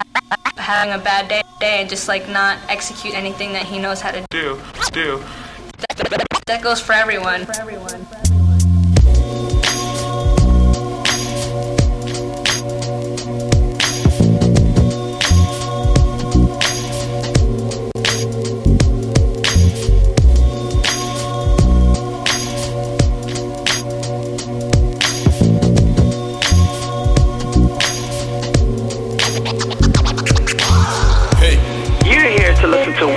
having a bad day, day and just like not execute anything that he knows how to do. Do. That, that goes for everyone. For everyone.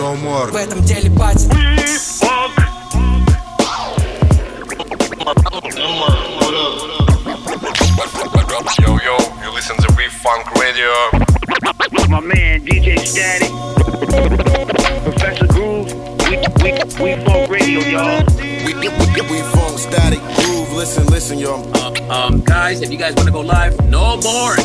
No more. В этом деле батя. Yo, yo, you listen to WEFUNK Radio. My man, DJ Static. Professor Groove. We, we, we Funk Radio, y'all. We, we, we Funk Static Groove. Listen, listen, y'all. Um, um, guys, if you guys want to go live, no more.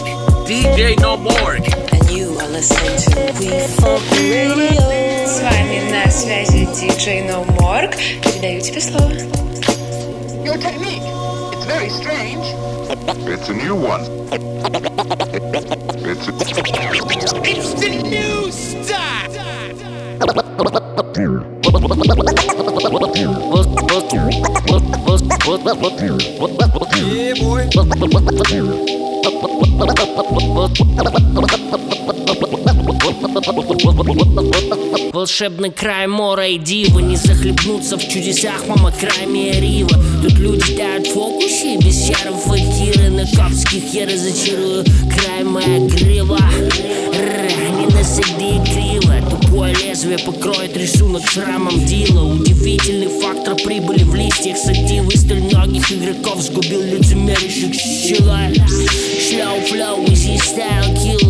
DJ Nomork. And you are listening to We Funk Radio. С вами на связи диджей No Morg. Передаю тебе слово. Your technique, it's very strange. It's a new one. It's a... It's the new style. Yeah, boy. Волшебный край мора и дива Не захлебнуться в чудесах, мама, край Рива Тут люди ставят в фокусе Без чаров факиры На капских я разочарую. Край моя грива. Не насади криво Тупое лезвие покроет рисунок шрамом дила. Удивительный фактор прибыли в листьях сативы. Столь многих игроков сгубил лицемерящих щела Шляу флоу, изи стайл килла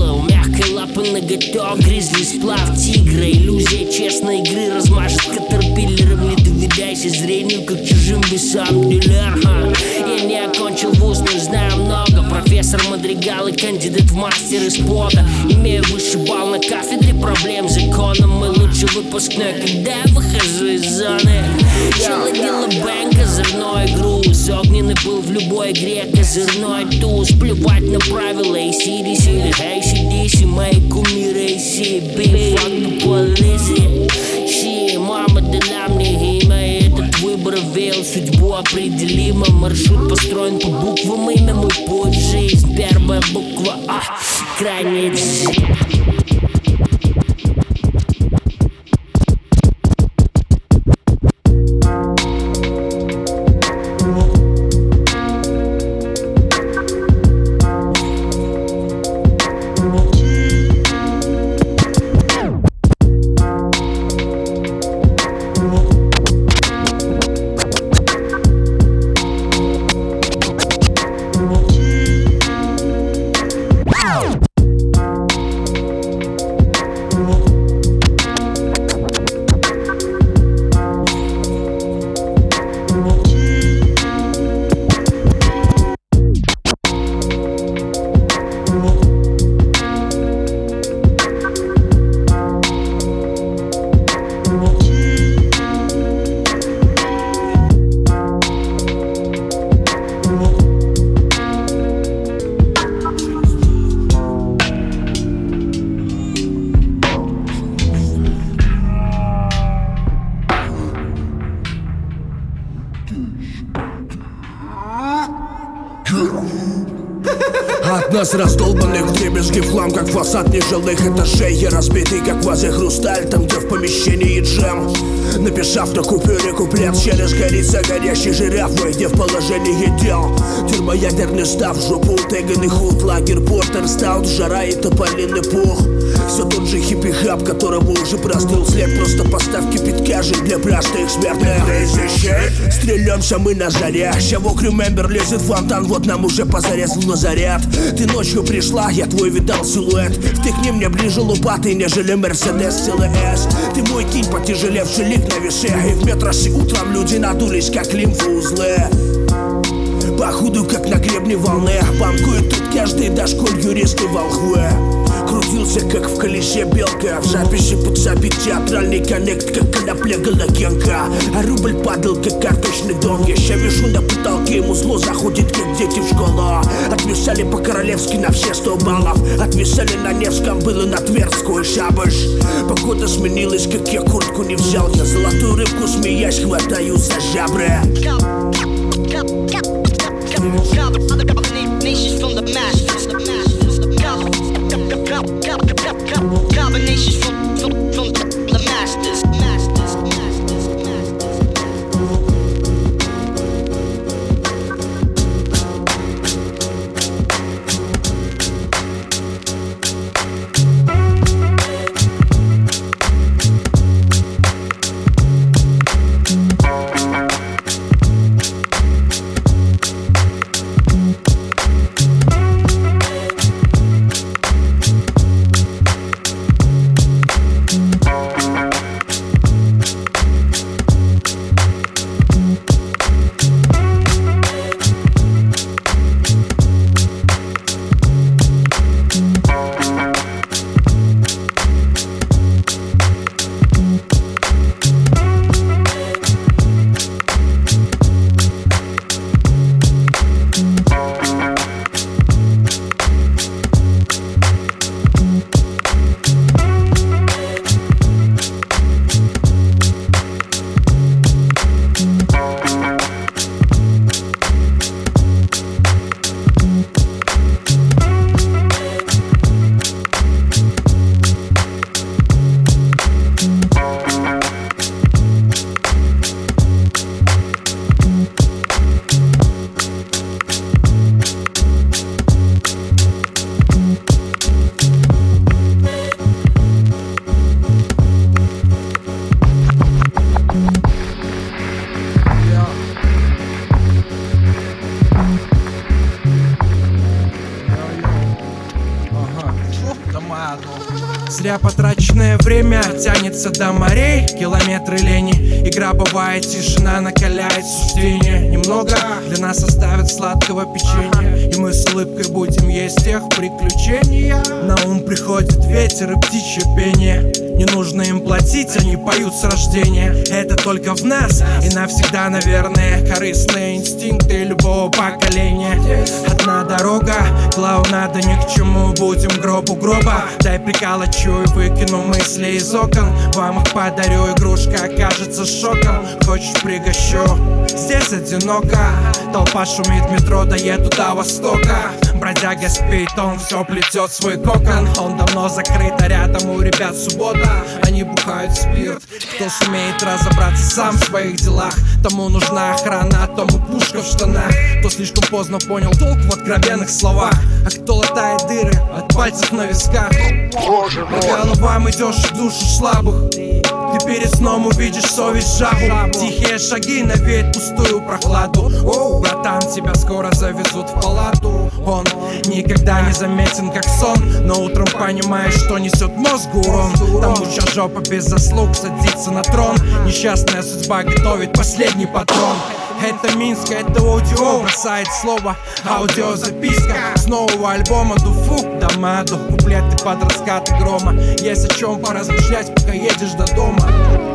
многоток, гризли сплав тигра Иллюзия честной игры размажет катерпиллером ледве доверяйся зрению, как чужим весам Дилер, ха. Я не окончил вуз, но знаю много. Профессор Мадригал и кандидат в мастеры спорта. Имею высший балл на кафедре проблем с законом. Мой лучший выпускной, когда я выхожу из зоны? Челодила бэнк, озорной груз Огненный был в любой игре, козырной туз. Плевать на правила, ACDC или ACDC Мои кумиры ACB, fuck the police Щи, мама и Этот выбор вел судьбу определима Маршрут построен по буквам, имя. Мой путь Жизнь, первая буква А, крайняя Нас раздолбанных дребезги в хлам Как фасад нежилых этажей. Я разбитый, как вазе хрусталь Там, где в помещении джем. Написав на купюре куплет Через горица горящий жираф Выйдя в положение дел. Термоядерный став Жопу утеганный худ Лагерь портер стаут Жара и тополиный пух Хиппи-хаб Которого уже простыл след. Просто поставь кипятка же для простых смертных. Стрелемся мы на заре. Чего Remember лезет в фонтан Вот нам уже позарез в лазарет Ты ночью пришла, я твой видал силуэт. Втыкни мне ближе лопаты, нежели Мерседес ЦЛС Ты мой кинь, потяжелевший лик на веше И в метросе утром люди надулись, как лимфоузлы Походу, как на гребне волны. Банкует тут каждый дошколь юристы волхвы Крутился, как в колесе белка В записи подзабит театральный коннект Как конопля галогенка А рубль падал, как карточный дом Я ща вижу на потолке, ему зло заходит, как дети в школу Отвисали по-королевски на все сто баллов Отвисали на Невском, было на Тверскую шабаш Погода сменилась, как я куртку не взял Я золотую рыбку, смеясь, хватаю за жабры Combinations from the Зря потраченное время тянется до морей Километры лени. Игра бывает, тишина накаляет суждение. Немного для нас оставят сладкого печенья. И мы с улыбкой будем есть тех приключения. На ум приходит ветер и птичье пение. Не нужно им платить, они поют с рождения. Это только в нас и навсегда, наверное Корыстные инстинкты любого поколения. Одна дорога, клоунада ни к чему. Будем гроб у гроба. Дай приколочу и выкину мысли из окон Вам их подарю, игрушка окажется шоком. Хочешь пригощу? Здесь одиноко. Толпа шумит, метро доеду до востока Бродяга спит, он все плетет свой кокон. Он давно закрыт, а рядом у ребят суббота. Они бухают спирт Кто сумеет разобраться сам в своих делах? Тому нужна охрана, тому пушка в штанах. Кто слишком поздно понял толк в откровенных словах? А кто латает дыры от пальцев на висках? По головам идешь в душу слабых ты перед сном увидишь совесть жабу. Тихие шаги навеют пустую прохладу. Оу, братан, тебя скоро завезут в палату Он никогда не заметен как сон. Но утром понимаешь, что несет мозгу урон. Тому, чья жопа без заслуг садится на трон. Несчастная судьба готовит последний патрон. Это Минск, это аудио бросает слово. Аудиозаписка с нового альбома Дуфу до Маду Куплеты под раскаты грома. Есть о чем поразмышлять, пока едешь до дома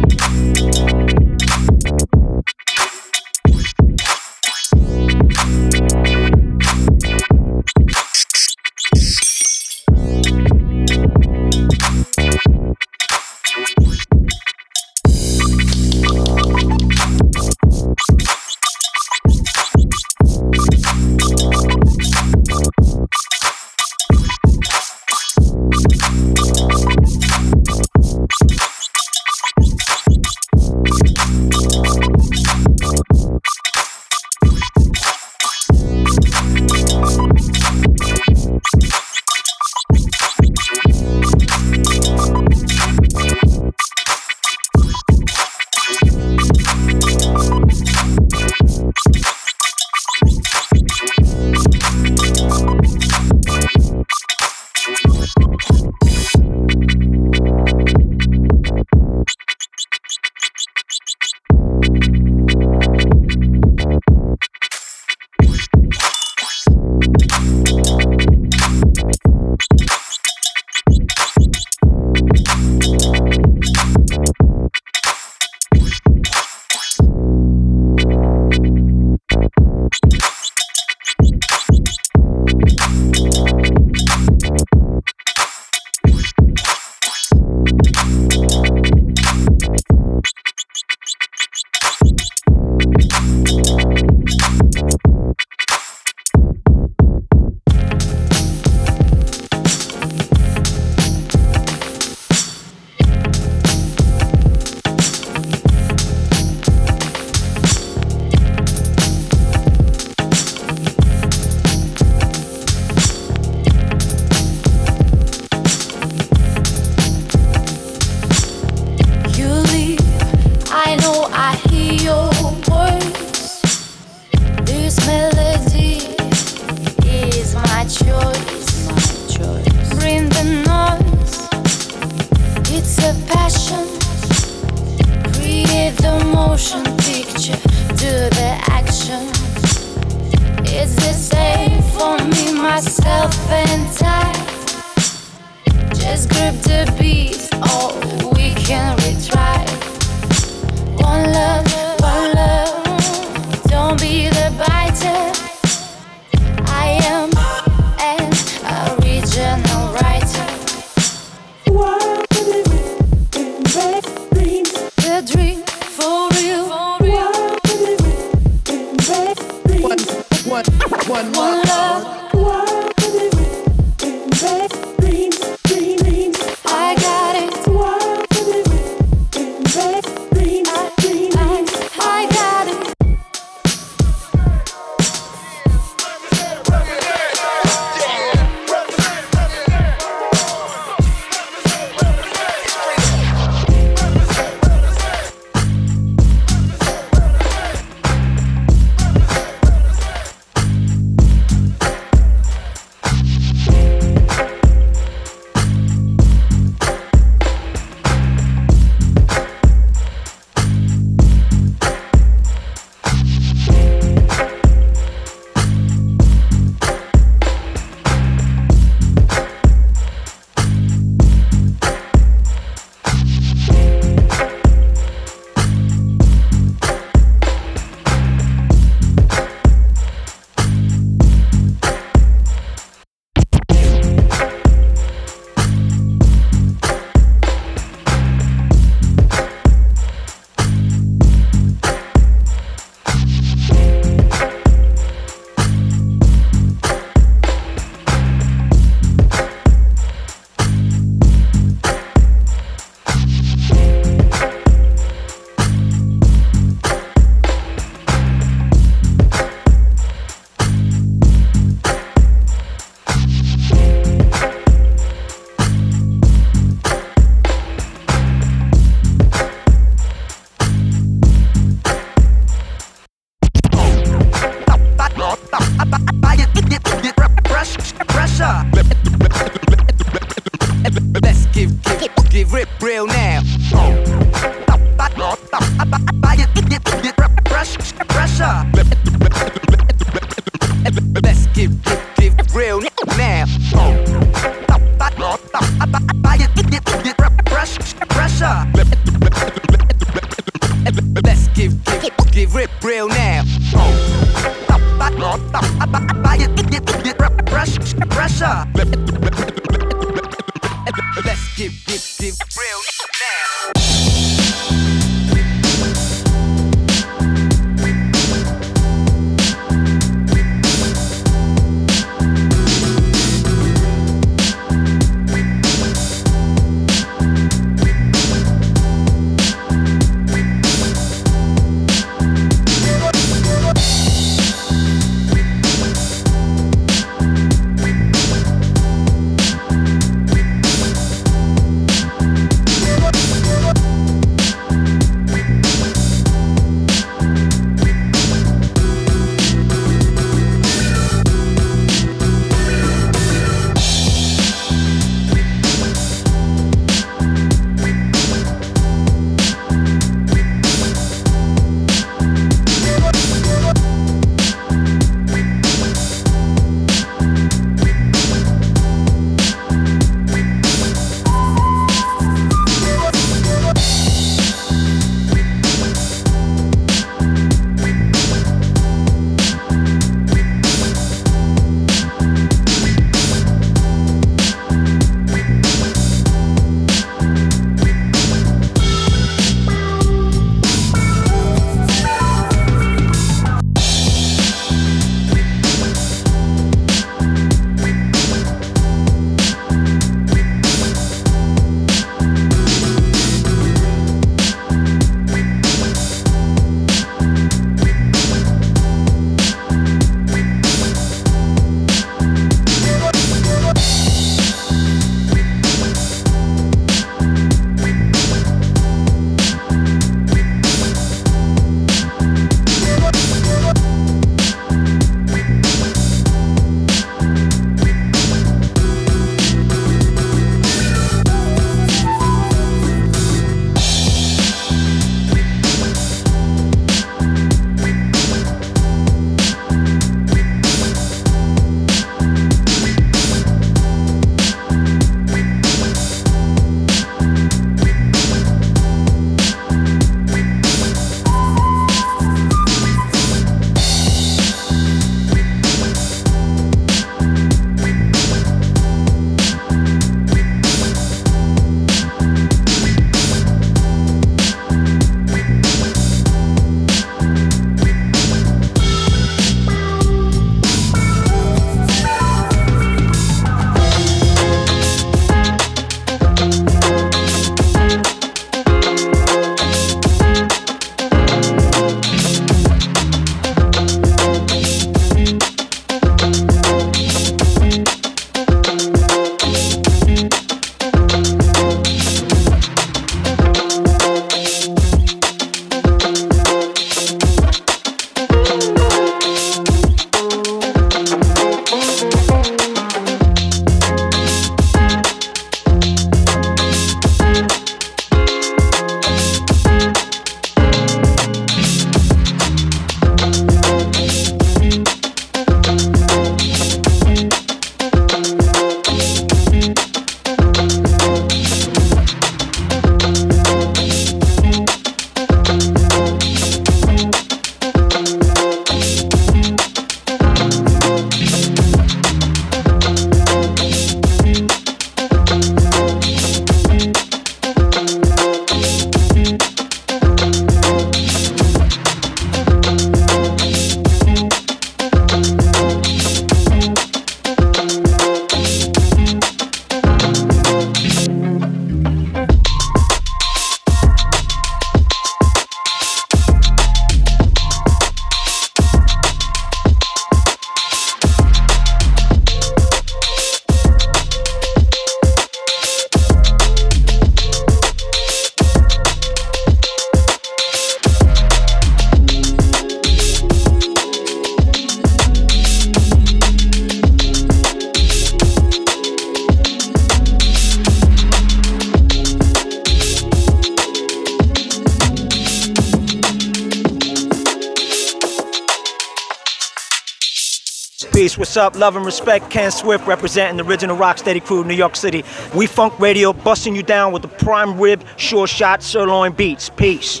What's up? Love and respect. Ken Swift representing the original Rocksteady crew, New York City. WEFUNK Radio busting you down with the prime rib, sure shot, sirloin beats. Peace.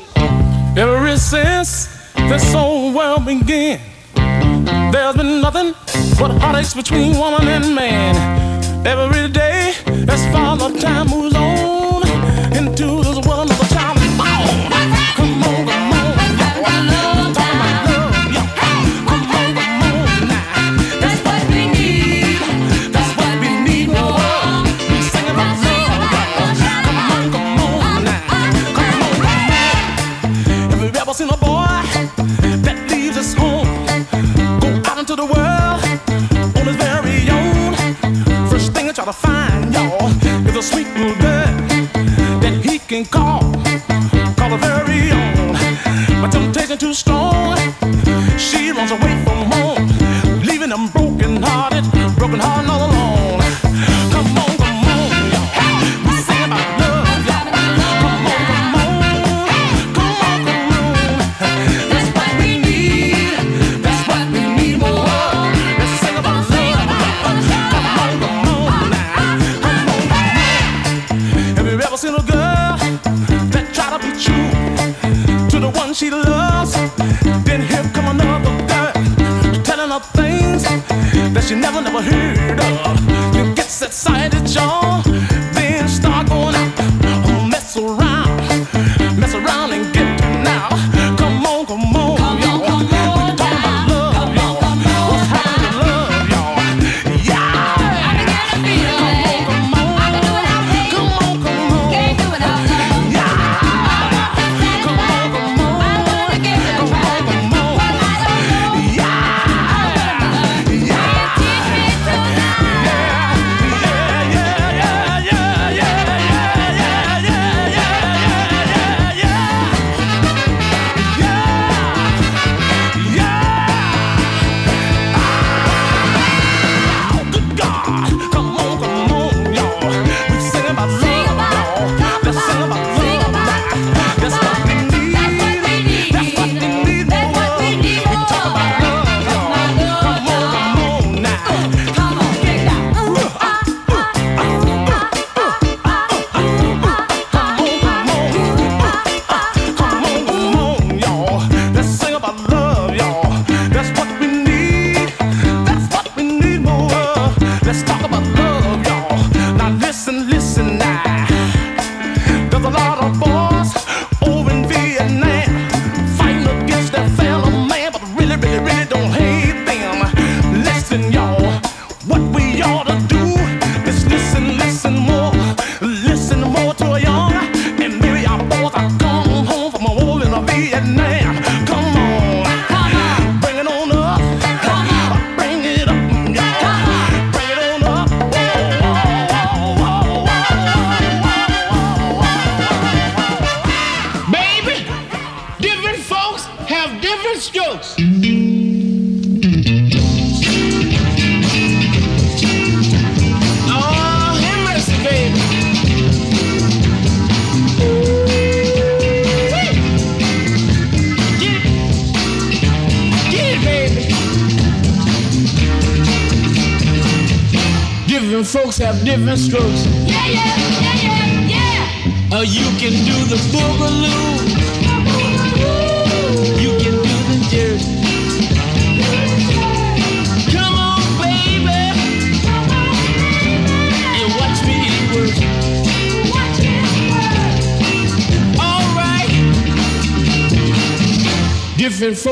Ever since this whole world began, there's been nothing but heartaches between woman and man. Every day, as far as time moves on into this world.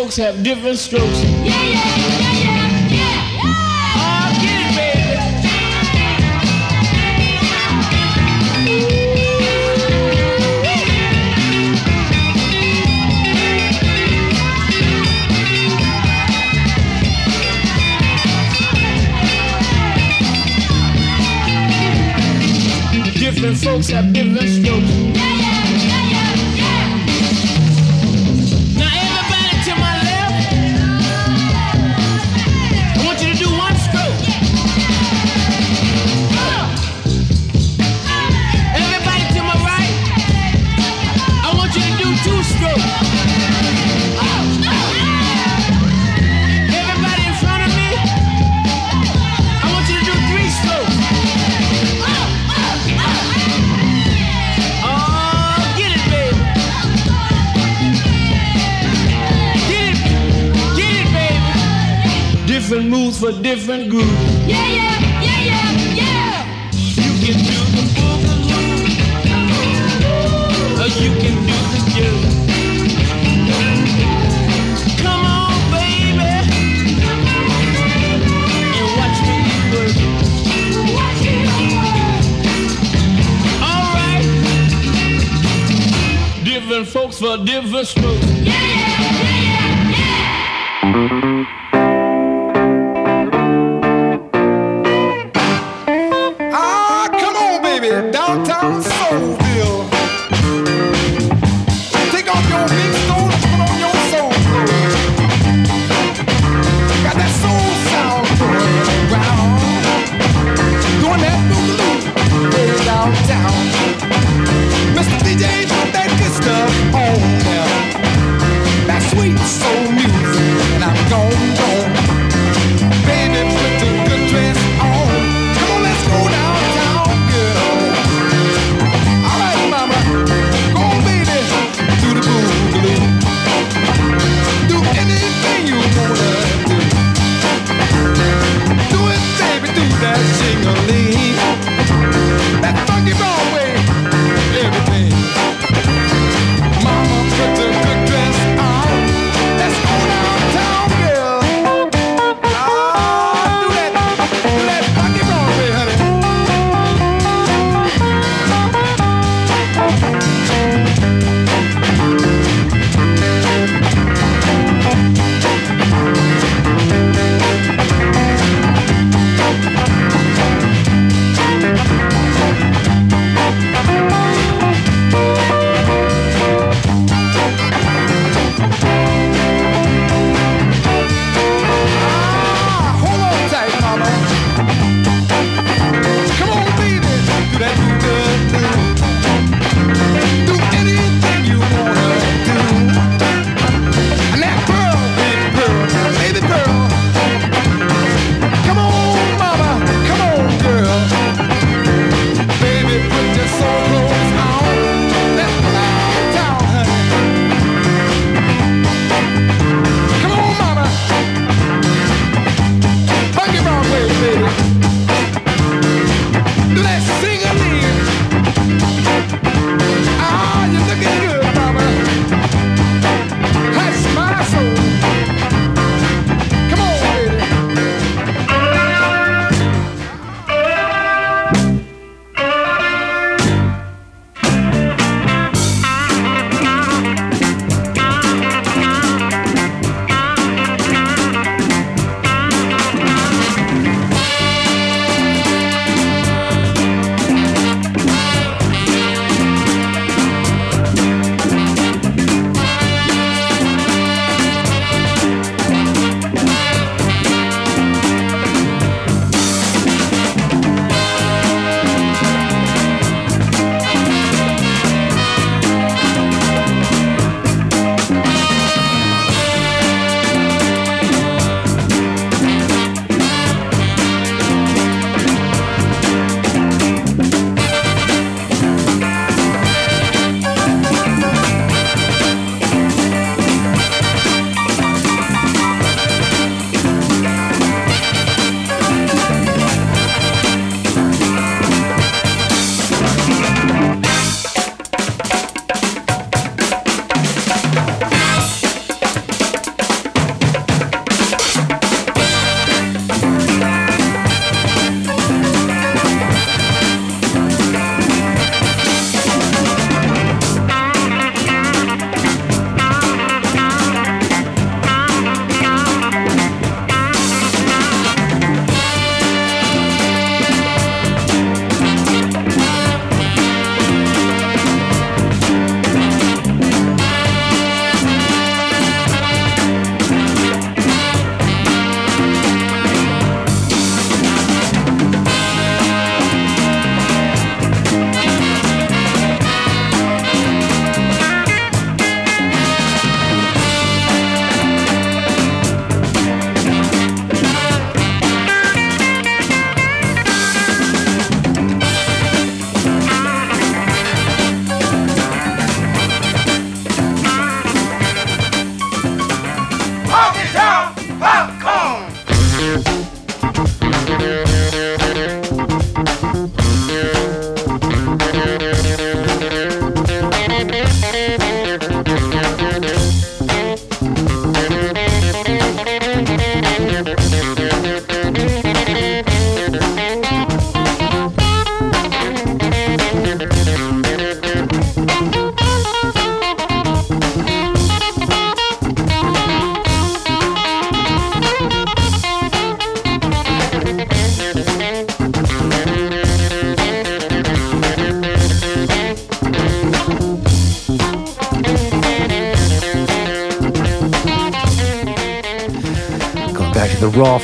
folks have different strokes. Yeah, yeah, yeah, yeah, yeah. Ah, get it, baby. Different folks have different strokes. Different groups. Yeah, yeah, yeah, yeah, yeah. You can do the boogaloo, or you can do the jerk. Come on, baby, and watch me work. Watch me work. All right, different folks for different strokes. Ah,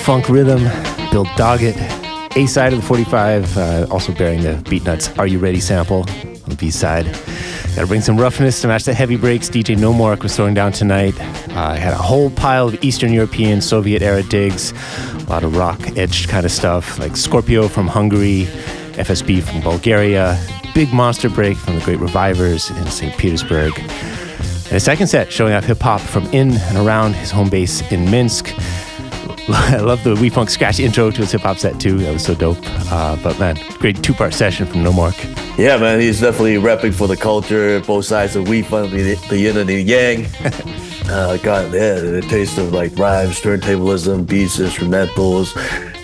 funk rhythm, Bill Doggett. A side of the 45, uh, also bearing the Beatnuts Are You Ready sample on the B side. Gotta bring some roughness to match the heavy breaks DJ Nomork was throwing down tonight. Uh, I had a whole pile of Eastern European Soviet era digs, a lot of rock edged kind of stuff like Scorpio from Hungary, FSB from Bulgaria, big monster break from the Great Revivers in St. Petersburg. And a second set showing off hip hop from in and around his home base in Minsk. I love the WEFUNK scratch intro to his hip hop set too. That was so dope. Uh, but man, great two part session from Nomork. Yeah, man, he's definitely repping for the culture, both sides of WEFUNK, the, the yin and the yang. uh, got yeah, the taste of like rhymes, turntablism, beats, instrumentals,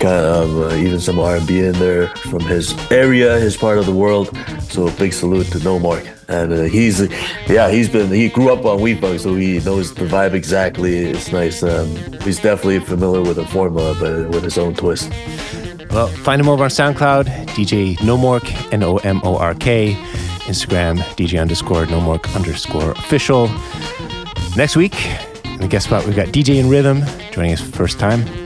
kind of uh, even some R&B in there from his area, his part of the world. So a big salute to Nomork. And uh, he's, yeah, he's been, he grew up on Funk, so he knows the vibe exactly. It's nice. Um, he's definitely familiar with the formula, but with his own twist. Well, find him over on SoundCloud, DJ Nomork, N O M O R K. Instagram, DJ underscore Nomork underscore official. Next week, in the guest spot, we've got DJ in Rhythm joining us first time.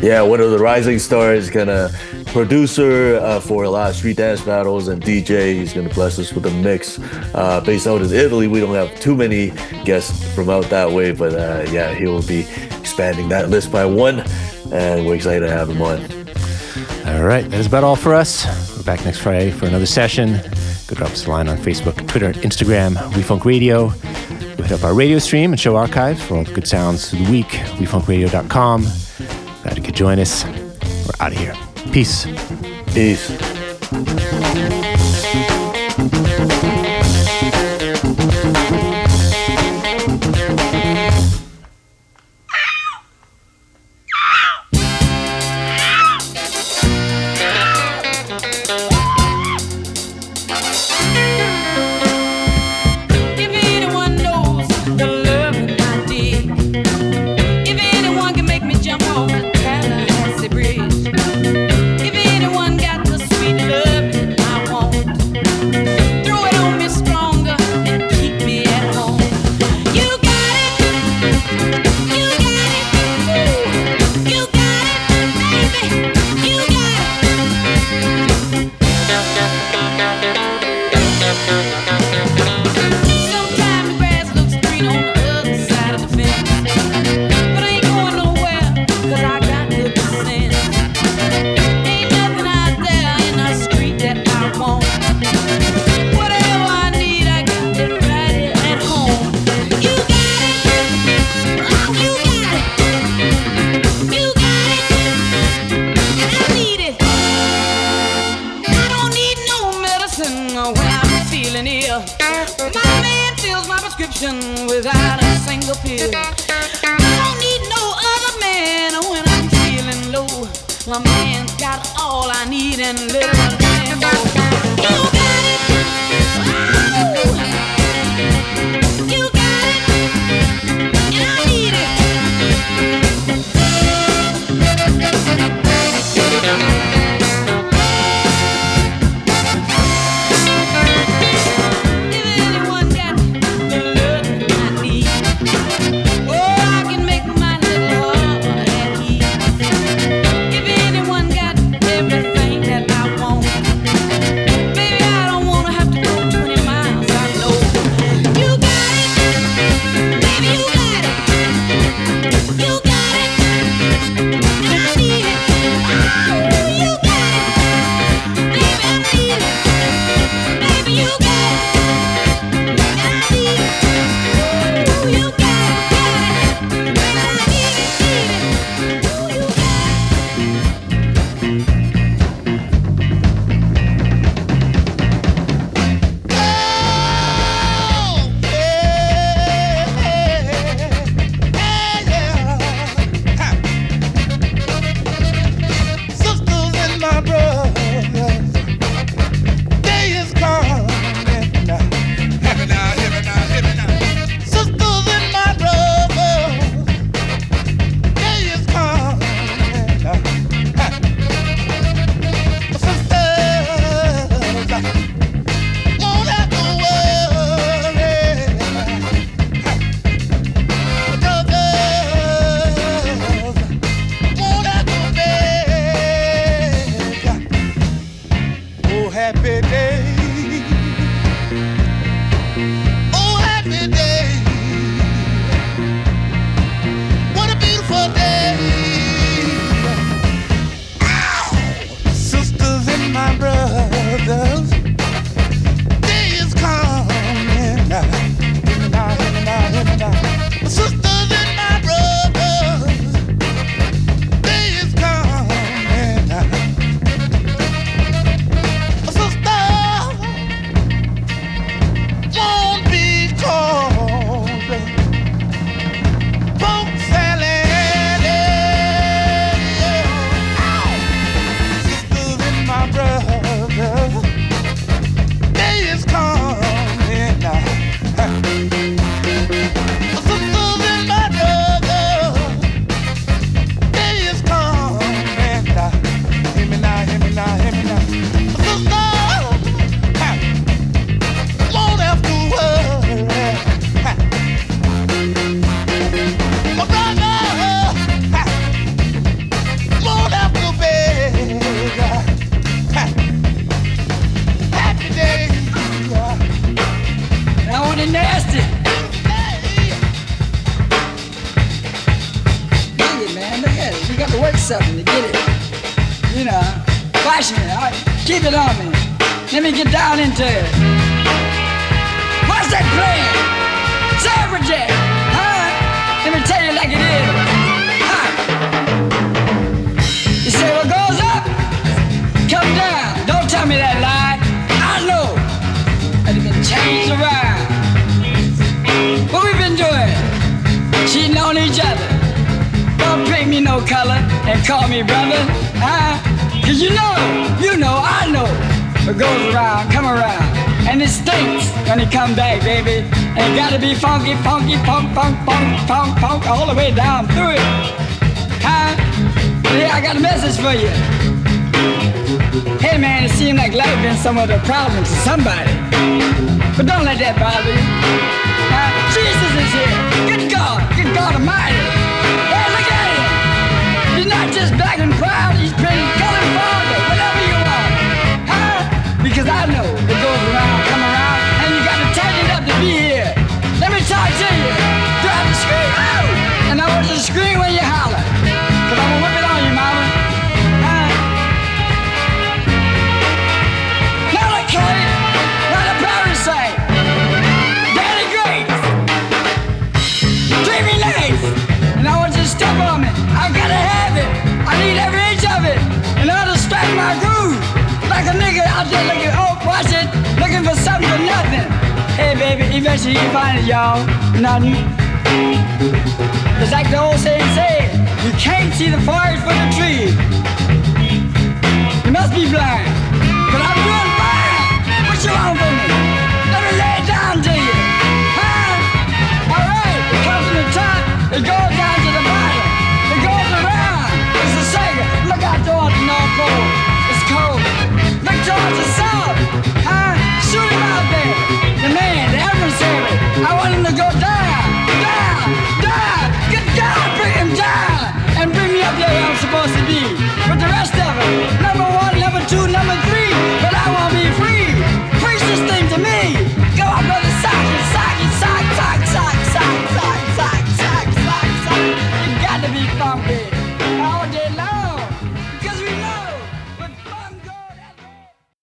Yeah, one of the rising stars, kind of producer uh, for a lot of street dance battles and DJ. He's going to bless us with a mix. Uh, based out in Italy, we don't have too many guests from out that way, but uh, yeah, he will be expanding that list by one, and we're excited to have him on. All right, that is about all for us. We're back next Friday for another session. Go drop us a line on Facebook, Twitter, Instagram, WEFUNK Radio. Hit up our radio stream and show archives for all the good sounds through the week, wefunkradio.com. Glad you could join us. We're out of here. Peace. Peace.